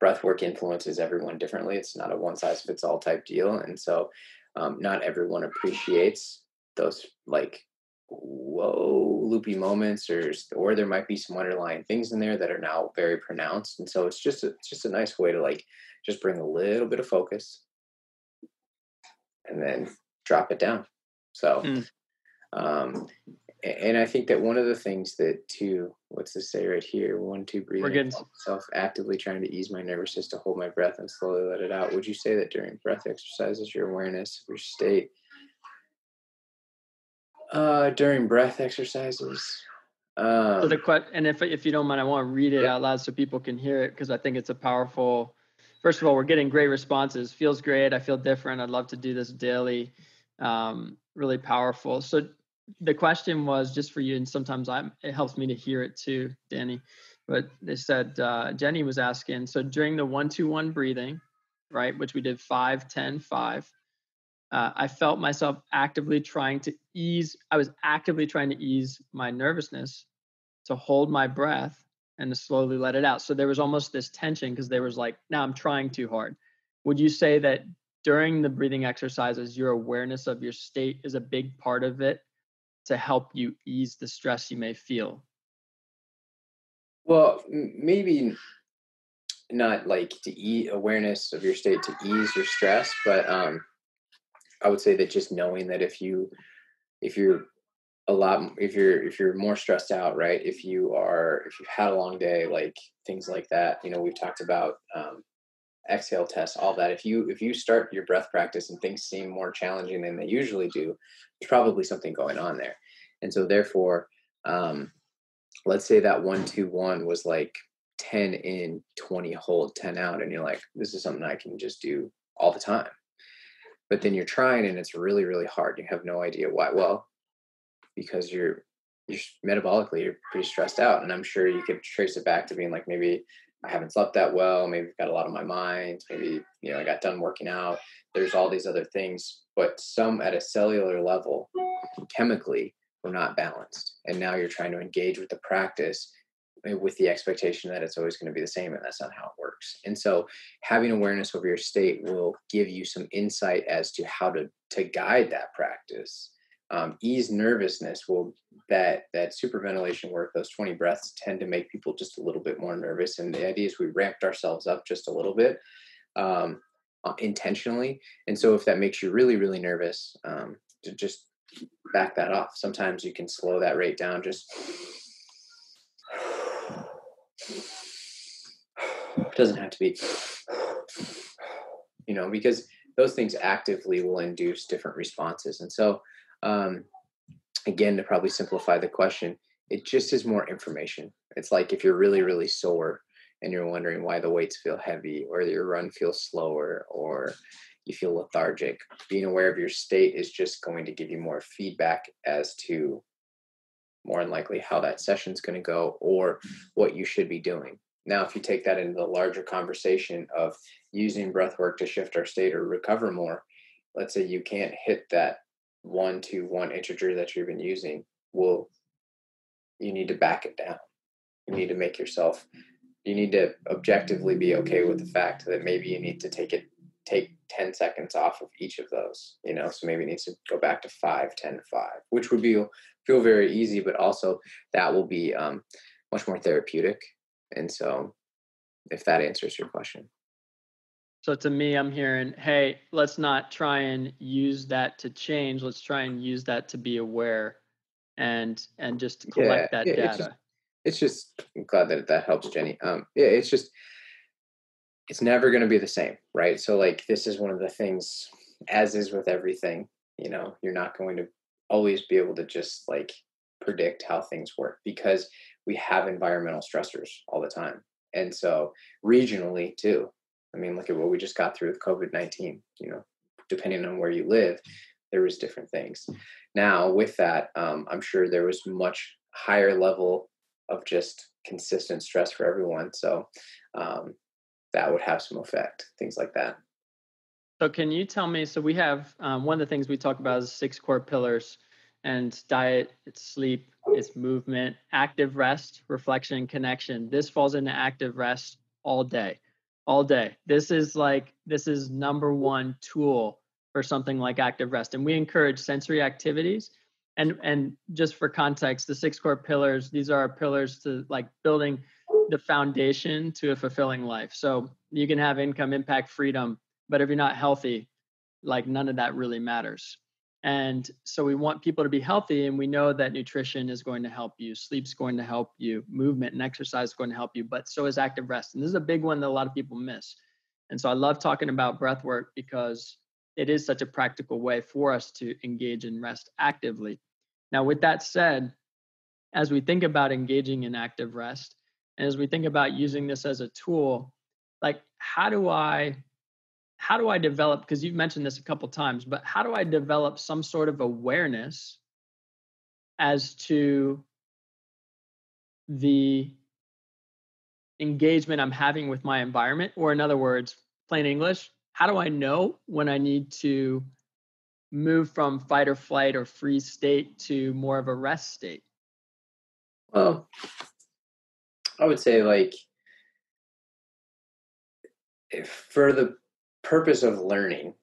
breath work influences everyone differently. It's not a one size fits all type deal. And so um, not everyone appreciates those like whoa loopy moments or or there might be some underlying things in there that are now very pronounced and so it's just a, it's just a nice way to like just bring a little bit of focus and then drop it down so mm. um and I think that one of the things that too, what's this say right here? One, two, breathing. We're getting self actively trying to ease my nervous system, to hold my breath, and slowly let it out. Would you say that during breath exercises, your awareness of your state? Uh, during breath exercises. Um, so the question, and if if you don't mind, I want to read it yeah. out loud so people can hear it because I think it's a powerful. First of all, we're getting great responses. Feels great. I feel different. I'd love to do this daily. Um, really powerful. So the question was just for you, and sometimes I it helps me to hear it too, Danny. But they said uh, Jenny was asking. So during the one two one breathing, right, which we did five ten five, uh, I felt myself actively trying to ease. I was actively trying to ease my nervousness, to hold my breath and to slowly let it out. So there was almost this tension because there was like, now I'm trying too hard. Would you say that during the breathing exercises, your awareness of your state is a big part of it to help you ease the stress you may feel? Well, maybe not like to eat awareness of your state to ease your stress, but um, I would say that just knowing that if you if you're a lot if you're if you're more stressed out right if you are if you've had a long day like things like that you know we've talked about um, exhale tests, all that. If you if you start your breath practice and things seem more challenging than they usually do, there's probably something going on there. And so therefore, um, let's say that one two one was like 10 in, 20 hold, 10 out, and you're like, this is something I can just do all the time. But then you're trying and it's really, really hard. You have no idea why. Well, because you're you're metabolically you're pretty stressed out. And I'm sure you could trace it back to being like maybe I haven't slept that well. Maybe I've got a lot on my mind. Maybe, you know, I got done working out. There's all these other things, but some at a cellular level, chemically, were not balanced. And now you're trying to engage with the practice eh, with the expectation that it's always going to be the same. And that's not how it works. And so having awareness over your state will give you some insight as to how to, to guide that practice um, ease nervousness will that that superventilation work those 20 breaths tend to make people just a little bit more nervous and the idea is we ramped ourselves up just a little bit um, uh, intentionally. And so if that makes you really really nervous um, to just back that off. Sometimes you can slow that rate down just it doesn't have to be you know because those things actively will induce different responses. And so um, again, to probably simplify the question, it just is more information. It's like if you're really, really sore and you're wondering why the weights feel heavy or your run feels slower or you feel lethargic, being aware of your state is just going to give you more feedback as to more than likely how that session's going to go or what you should be doing. Now, if you take that into the larger conversation of using breath work to shift our state or recover more, let's say you can't hit that one to one integer that you've been using, will you need to back it down. You need to make yourself you need to objectively be okay with the fact that maybe you need to take it take 10 seconds off of each of those you know? So maybe it needs to go back to 5 10 5 which would be feel very easy but also that will be um, much more therapeutic. And so if that answers your question so to me i'm hearing hey let's not try and use that to change let's try and use that to be aware and and just collect yeah, that yeah, data it's just, it's just i'm glad that that helps jenny um yeah it's just it's never going to be the same, right? So like this is one of the things as is with everything, you know, you're not going to always be able to just like predict how things work because we have environmental stressors all the time. And so regionally too. I mean, look at what we just got through with COVID-19, you know, depending on where you live, there was different things. Now with that, um, I'm sure there was much higher level of just consistent stress for everyone. So um, that would have some effect, things like that. So, can you tell me? So, we have um, one of the things we talk about is six core pillars, and diet, it's sleep, it's movement, active rest, reflection, connection. This falls into active rest all day, all day. This is like this is number one tool for something like active rest, and we encourage sensory activities. And and just for context, the six core pillars, these are our pillars to like building the foundation to a fulfilling life. So you can have income, impact, freedom, but if you're not healthy, like none of that really matters. And so we want people to be healthy, and we know that nutrition is going to help you, sleep's going to help you, movement and exercise is going to help you, but so is active rest. And this is a big one that a lot of people miss. And so I love talking about breath work because it is such a practical way for us to engage in rest actively. Now, with that said, as we think about engaging in active rest, and as we think about using this as a tool like how do i how do i develop because you've mentioned this a couple times but how do i develop some sort of awareness as to the engagement i'm having with my environment? Or in other words plain english how do i know when i need to move from fight or flight or freeze state to more of a rest state? Well I would say like for the purpose of learning,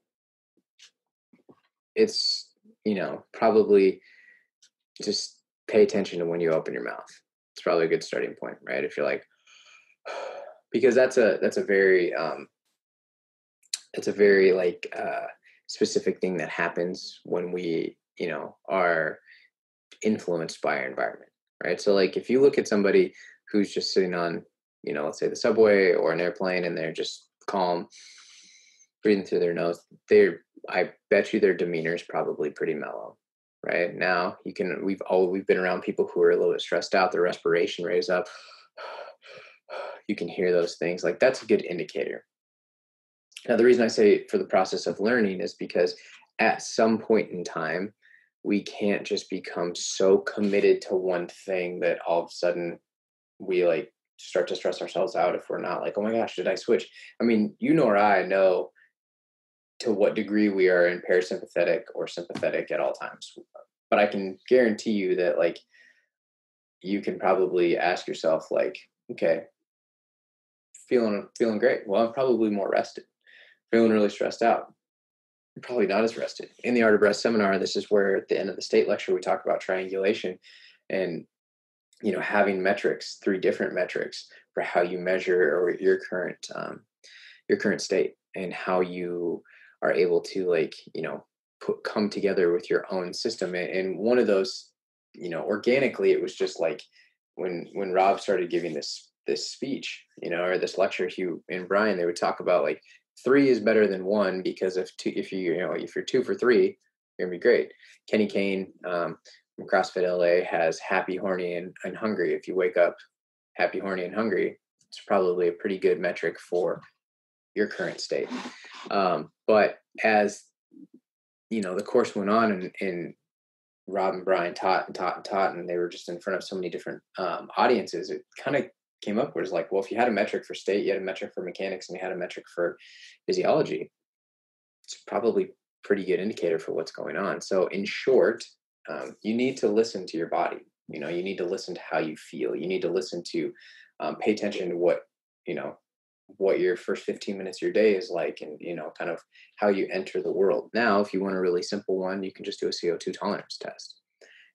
it's you know probably just pay attention to when you open your mouth. It's probably a good starting point, right? If you're like, because that's a that's a very um, it's a very like uh, specific thing that happens when we you know are influenced by our environment, right? So like if you look at somebody who's just sitting on, you know, let's say the subway or an airplane and they're just calm, breathing through their nose, they're, I bet you their demeanor is probably pretty mellow. Right now, you can, we've all, we've been around people who are a little bit stressed out, their respiration rate is up. You can hear those things. Like that's a good indicator. Now, the reason I say for the process of learning is because at some point in time, we can't just become so committed to one thing that all of a sudden we like start to stress ourselves out if we're not like, oh my gosh, did I switch? I mean, you nor I know to what degree we are in parasympathetic or sympathetic at all times. But I can guarantee you that like you can probably ask yourself like, okay, feeling feeling great. Well, I'm probably more rested. Feeling really stressed out. Probably not as rested. In the Art of Rest seminar, this is where at the end of the state lecture we talk about triangulation and you know having metrics three different metrics for how you measure or your current um, your current state and how you are able to like you know put come together with your own system and one of those you know organically it was just like when when rob started giving this this speech you know or this lecture hugh and brian they would talk about like three is better than one because if two if you you know if you're two for three you're gonna be great kenny kane um, CrossFit LA has happy, horny, and, and hungry. If you wake up happy, horny, and hungry, it's probably a pretty good metric for your current state. Um, but as you know, the course went on, and, and Rob and Brian taught and taught and taught, and they were just in front of so many different um, audiences. It kind of came up where it's like, well, if you had a metric for state, you had a metric for mechanics, and you had a metric for physiology, it's probably pretty good indicator for what's going on. So, in short, um, you need to listen to your body. You know, you need to listen to how you feel. You need to listen to um, pay attention to what you know what your first 15 minutes of your day is like and you know kind of how you enter the world. Now if you want a really simple one you can just do a co2 tolerance test.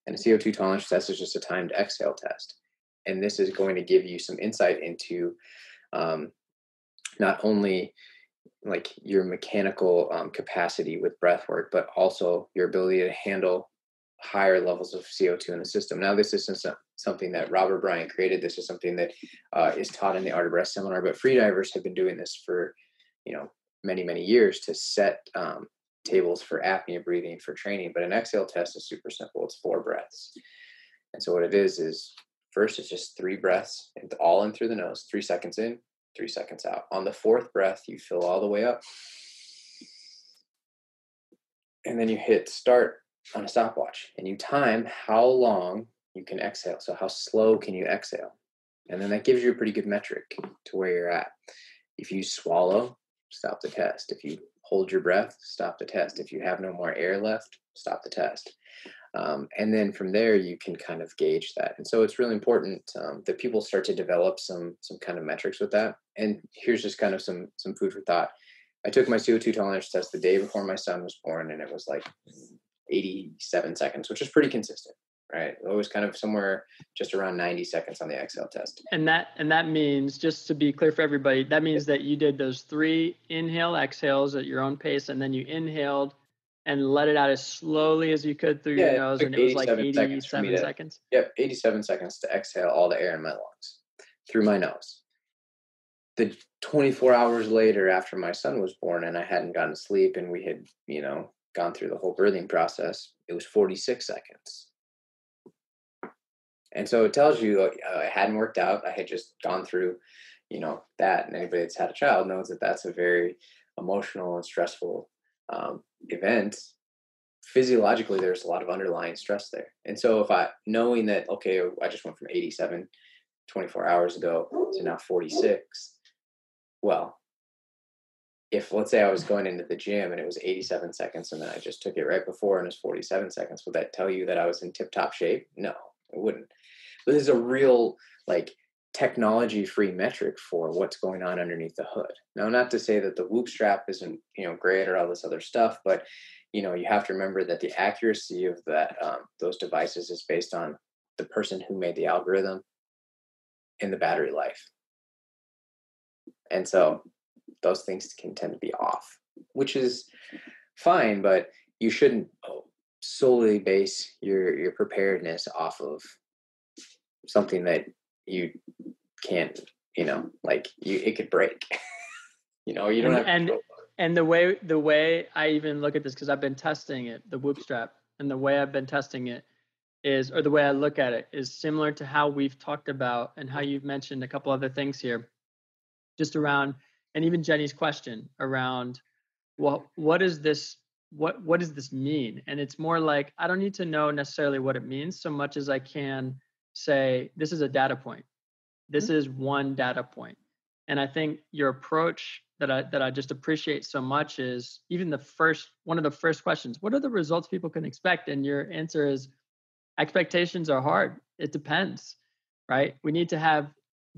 And a co2 tolerance test is just a timed exhale test. And this is going to give you some insight into um, not only like your mechanical um, capacity with breath work but also your ability to handle higher levels of CO2 in the system. Now, this isn't something that Rob and Brian created. This is something that uh, is taught in the Art of Breath seminar. But freedivers have been doing this for, you know, many many years to set um, tables for apnea breathing for training. But an exhale test is super simple. It's four breaths, and so what it is is first it's just three breaths, all in through the nose, three seconds in, three seconds out. On the fourth breath, you fill all the way up. And then you hit start on a stopwatch and you time how long you can exhale. So, how slow can you exhale? And then that gives you a pretty good metric to where you're at. If you swallow, stop the test. If you hold your breath, stop the test. If you have no more air left, stop the test. Um, and then from there, you can kind of gauge that. And so it's really important um, that people start to develop some some kind of metrics with that. And here's just kind of some some food for thought. I took my CO2 tolerance test the day before my son was born, and it was like 87 seconds, which is pretty consistent, right? Always kind of somewhere just around 90 seconds on the exhale test. And that and that means just to be clear for everybody, that means that you did those three inhale exhales at your own pace, and then you inhaled and let it out as slowly as you could through yeah, your nose, and it was like 87 seconds, to, seconds. Yep, 87 seconds to exhale all the air in my lungs through my nose. The 24 hours later, after my son was born, and I hadn't gotten to sleep, and we had, you know, gone through the whole birthing process, it was 46 seconds. And so it tells you uh, it hadn't worked out. I had just gone through, you know, that. And anybody that's had a child knows that that's a very emotional and stressful um, event. Physiologically, there's a lot of underlying stress there. And so if I, knowing that, okay, I just went from 87 24 hours ago to now 46, well, if let's say I was going into the gym and it was 87 seconds and then I just took it right before and it was 47 seconds, would that tell you that I was in tip top shape? No, it wouldn't. But this is a real like technology free metric for what's going on underneath the hood. Now, not to say that the whoop strap isn't, you know, great or all this other stuff, but you know, you have to remember that the accuracy of that um, those devices is based on the person who made the algorithm and the battery life. And so those things can tend to be off, which is fine, but you shouldn't oh, solely base your your preparedness off of something that you can't, you know, like you it could break. you know, you don't and, have and, and the way the way I even look at this because I've been testing it, the whoop strap, and the way I've been testing it is, or the way I look at it is similar to how we've talked about and how you've mentioned a couple other things here, just around and even Jenny's question around well, what is this what what does this mean? And it's more like I don't need to know necessarily what it means so much as I can say this is a data point. This mm-hmm. is one data point. And I think your approach that I that I just appreciate so much is even the first one of the first questions, what are the results people can expect? And your answer is expectations are hard. It depends, right? We need to have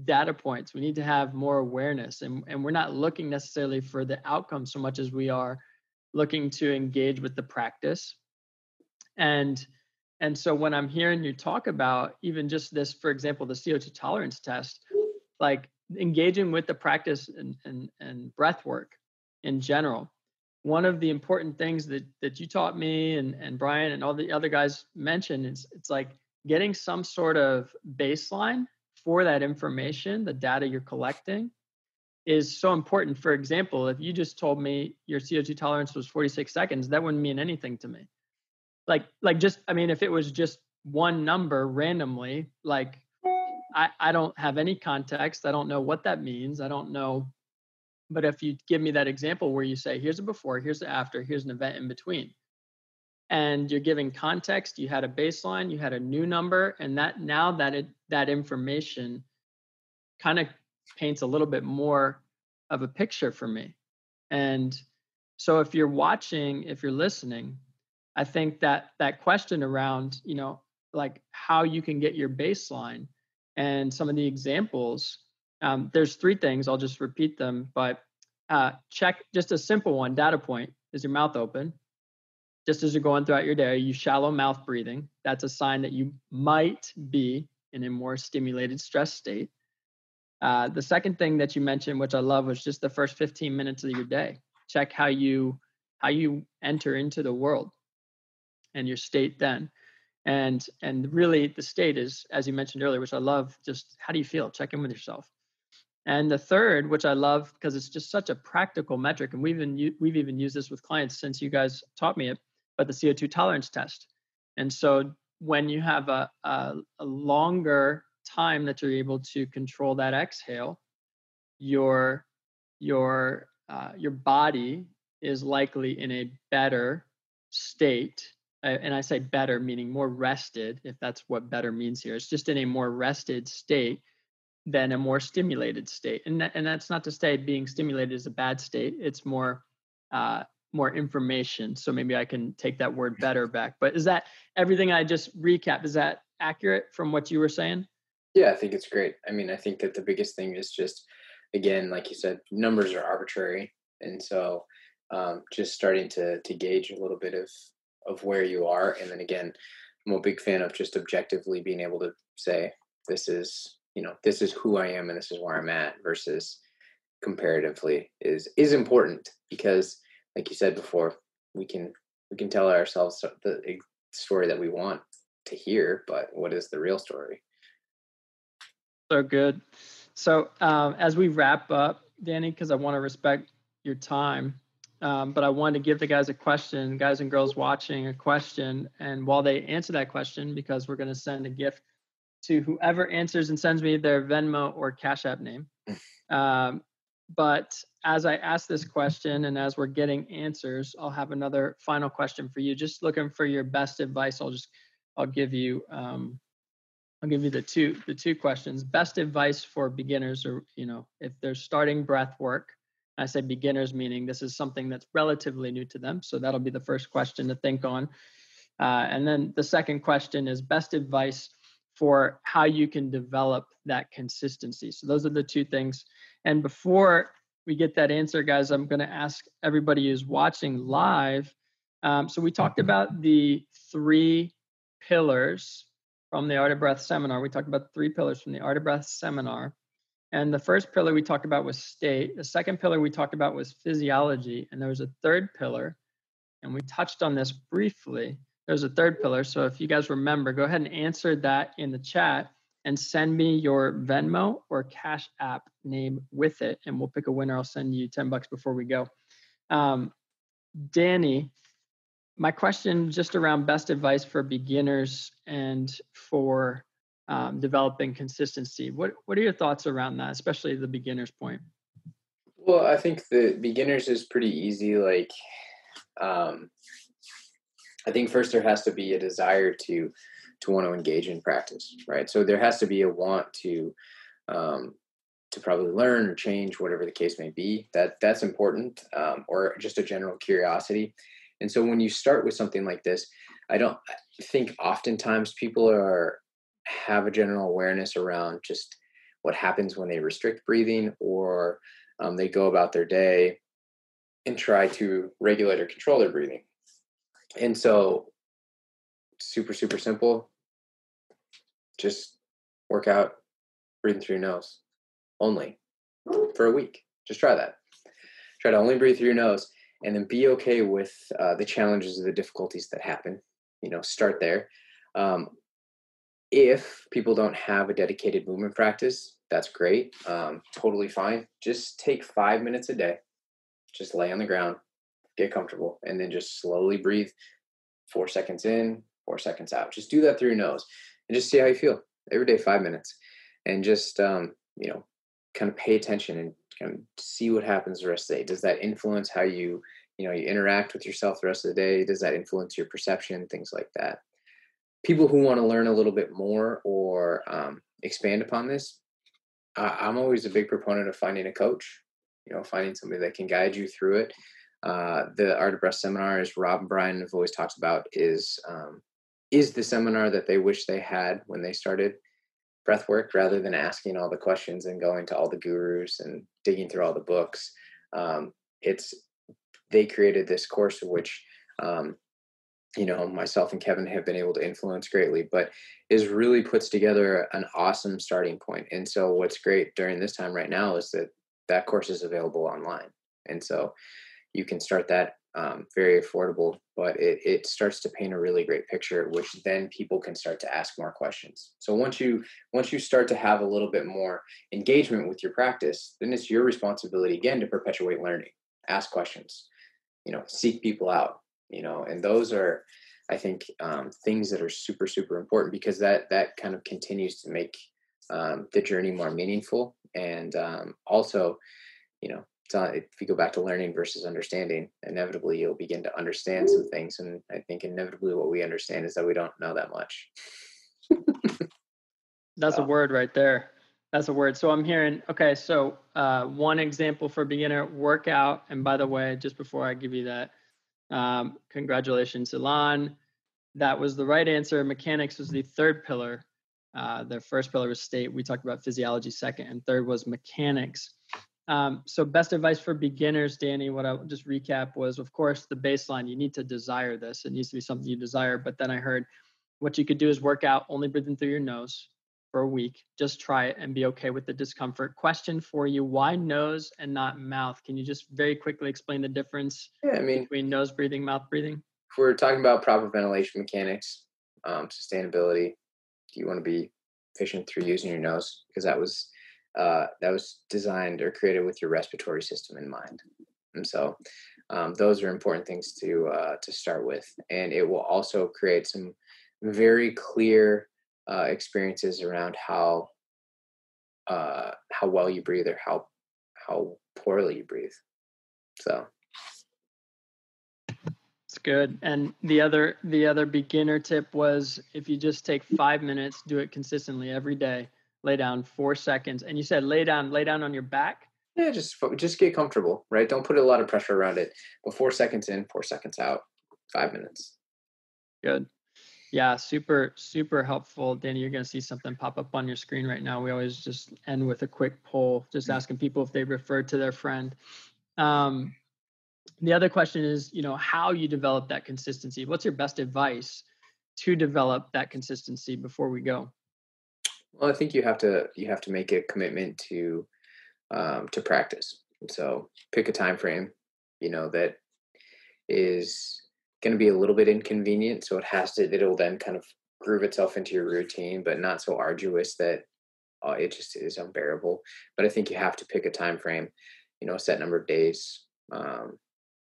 data points. We need to have more awareness. And, and we're not looking necessarily for the outcome so much as we are looking to engage with the practice. And and so when I'm hearing you talk about even just this, for example, the CO2 tolerance test, like engaging with the practice and, and, and breath work in general, one of the important things that that you taught me and, and Brian and all the other guys mentioned is it's like getting some sort of baseline for that information, the data you're collecting, is so important. For example, if you just told me your CO2 tolerance was 46 seconds, that wouldn't mean anything to me. Like, like just, I mean, if it was just one number randomly, like I, I don't have any context. I don't know what that means. I don't know. But if you give me that example where you say, here's a before, here's the after, here's an event in between, and you're giving context you had a baseline you had a new number and that now that it that information kind of paints a little bit more of a picture for me and so if you're watching if you're listening I think that that question around, you know, like how you can get your baseline and some of the examples. Um, there's three things. I'll just repeat them, but uh, check just a simple one. Data point is your mouth open. Just as you're going throughout your day, you shallow mouth breathing. That's a sign that you might be in a more stimulated stress state. Uh, the second thing that you mentioned, which I love, was just the first 15 minutes of your day. Check how you how you enter into the world and your state then and and really the state is as you mentioned earlier which i love just how do you feel check in with yourself and the third which i love because it's just such a practical metric and we've even we've even used this with clients since you guys taught me it but the co2 tolerance test and so when you have a, a, a longer time that you're able to control that exhale your your uh, your body is likely in a better state and I say better, meaning more rested, if that's what better means here. It's just in a more rested state than a more stimulated state. And that, and that's not to say being stimulated is a bad state. It's more uh, more information. So maybe I can take that word better back. But is that everything I just recap? Is that accurate from what you were saying? Yeah, I think it's great. I mean, I think that the biggest thing is just, again, like you said, numbers are arbitrary, and so um, just starting to to gauge a little bit of of where you are and then again i'm a big fan of just objectively being able to say this is you know this is who i am and this is where i'm at versus comparatively is is important because like you said before we can we can tell ourselves the story that we want to hear but what is the real story so good so um, as we wrap up danny because i want to respect your time um, but I wanted to give the guys a question, guys and girls watching a question. And while they answer that question, because we're going to send a gift to whoever answers and sends me their Venmo or Cash App name. Um, but as I ask this question and as we're getting answers, I'll have another final question for you. Just looking for your best advice. I'll just I'll give you um, I'll give you the two the two questions. Best advice for beginners, or you know, if they're starting breath work I say beginners, meaning this is something that's relatively new to them. So that'll be the first question to think on. Uh, and then the second question is best advice for how you can develop that consistency. So those are the two things. And before we get that answer, guys, I'm going to ask everybody who's watching live. Um, so we talked about the three pillars from the Art of Breath seminar. We talked about three pillars from the Art of Breath seminar. And the first pillar we talked about was state. The second pillar we talked about was physiology. And there was a third pillar, and we touched on this briefly. There's a third pillar. So if you guys remember, go ahead and answer that in the chat and send me your Venmo or Cash App name with it, and we'll pick a winner. I'll send you 10 bucks before we go. Um, Danny, my question just around best advice for beginners and for um, developing consistency. What what are your thoughts around that, especially the beginner's point? Well, I think the beginners is pretty easy. Like, um, I think first there has to be a desire to to want to engage in practice, right? So there has to be a want to um, to probably learn or change, whatever the case may be. That that's important, um, or just a general curiosity. And so when you start with something like this, I don't think oftentimes people are have a general awareness around just what happens when they restrict breathing or um, they go about their day and try to regulate or control their breathing. And so, super, super simple. Just work out breathing through your nose only for a week. Just try that. Try to only breathe through your nose and then be okay with uh, the challenges or the difficulties that happen. You know, start there. Um, if people don't have a dedicated movement practice, that's great. Um, totally fine. Just take five minutes a day. Just lay on the ground, get comfortable, and then just slowly breathe four seconds in, four seconds out. Just do that through your nose and just see how you feel every day, five minutes. And just, um, you know, kind of pay attention and kind of see what happens the rest of the day. Does that influence how you, you know, you interact with yourself the rest of the day? Does that influence your perception? Things like that people who want to learn a little bit more or um, expand upon this, I'm always a big proponent of finding a coach. You know, finding somebody that can guide you through it. Uh, the Art of Breath seminar, as Rob and Brian have always talked about, is um, is the seminar that they wish they had when they started breath work, rather than asking all the questions and going to all the gurus and digging through all the books. Um, it's they created this course which um, you know myself and Kevin have been able to influence greatly, but is really puts together an awesome starting point. And so what's great during this time right now is that that course is available online, and so you can start that um, very affordable, but it, it starts to paint a really great picture, which then people can start to ask more questions. So once you once you start to have a little bit more engagement with your practice, then it's your responsibility again to perpetuate learning, ask questions, you know, seek people out, you know, and those are, I think, um, things that are super super important because that that kind of continues to make um, the journey more meaningful and um, also, you know, not, if you go back to learning versus understanding, inevitably you'll begin to understand some things. And I think inevitably what we understand is that we don't know that much. That's a word right there. That's a word. So I'm hearing, okay, so uh, one example for beginner workout. And by the way, just before I give you that, um, congratulations, Ilan. That was the right answer. Mechanics was the third pillar. Uh, the first pillar was state. We talked about physiology second, and third was mechanics. Um, so best advice for beginners, Danny, what I'll just recap was, of course, the baseline. You need to desire this. It needs to be something you desire. But then I heard what you could do is work out only breathing through your nose for a week. Just try it and be okay with the discomfort. Question for you, why nose and not mouth? Can you just very quickly explain the difference yeah, I mean, between nose breathing, mouth breathing? If we're talking about proper ventilation mechanics, um, sustainability, do you want to be efficient through using your nose? Because that was uh, that was designed or created with your respiratory system in mind. And so um, those are important things to uh, to start with, and it will also create some very clear uh, experiences around how uh, how well you breathe or how how poorly you breathe. So it's good. And the other the other beginner tip was if you just take five minutes, do it consistently every day lay down four seconds. And you said lay down, lay down on your back. Yeah, just just get comfortable, right? Don't put a lot of pressure around it. But four seconds in, four seconds out, five minutes. Good. Yeah, super, super helpful. Danny, you're going to see something pop up on your screen right now. We always just end with a quick poll, just mm-hmm. asking people if they referred to their friend. Um, the other question is, you know, how you develop that consistency. What's your best advice to develop that consistency before we go? Well, I think you have to you have to make a commitment to um, to practice. So pick a time frame, you know, that is going to be a little bit inconvenient. So it has to it'll then kind of groove itself into your routine, but not so arduous that uh, it just is unbearable. But I think you have to pick a time frame, you know, a set number of days, um,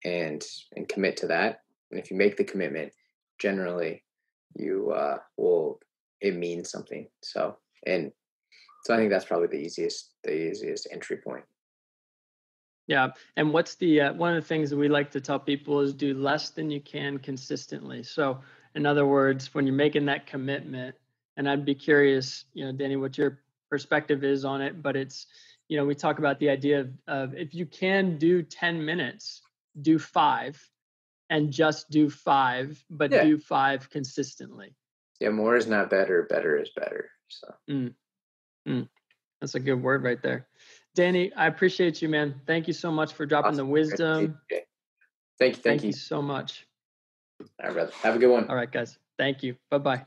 and and commit to that. And if you make the commitment, generally you uh, will it means something. So and so I think that's probably the easiest the easiest entry point. Yeah, and what's the uh, one of the things that we like to tell people is do less than you can consistently. So, in other words, when you're making that commitment, and I'd be curious, you know, Danny, what your perspective is on it. But it's, you know, we talk about the idea of, of if you can do 10 minutes, do five, and just do five, but yeah. do five consistently. Yeah, more is not better. Better is better. So mm. Mm. that's a good word right there. Danny, I appreciate you, man. Thank you so much for dropping awesome. the wisdom. Thank you. Thank, thank you. you so much. All right, brother. Have a good one. All right, guys. Thank you. Bye bye.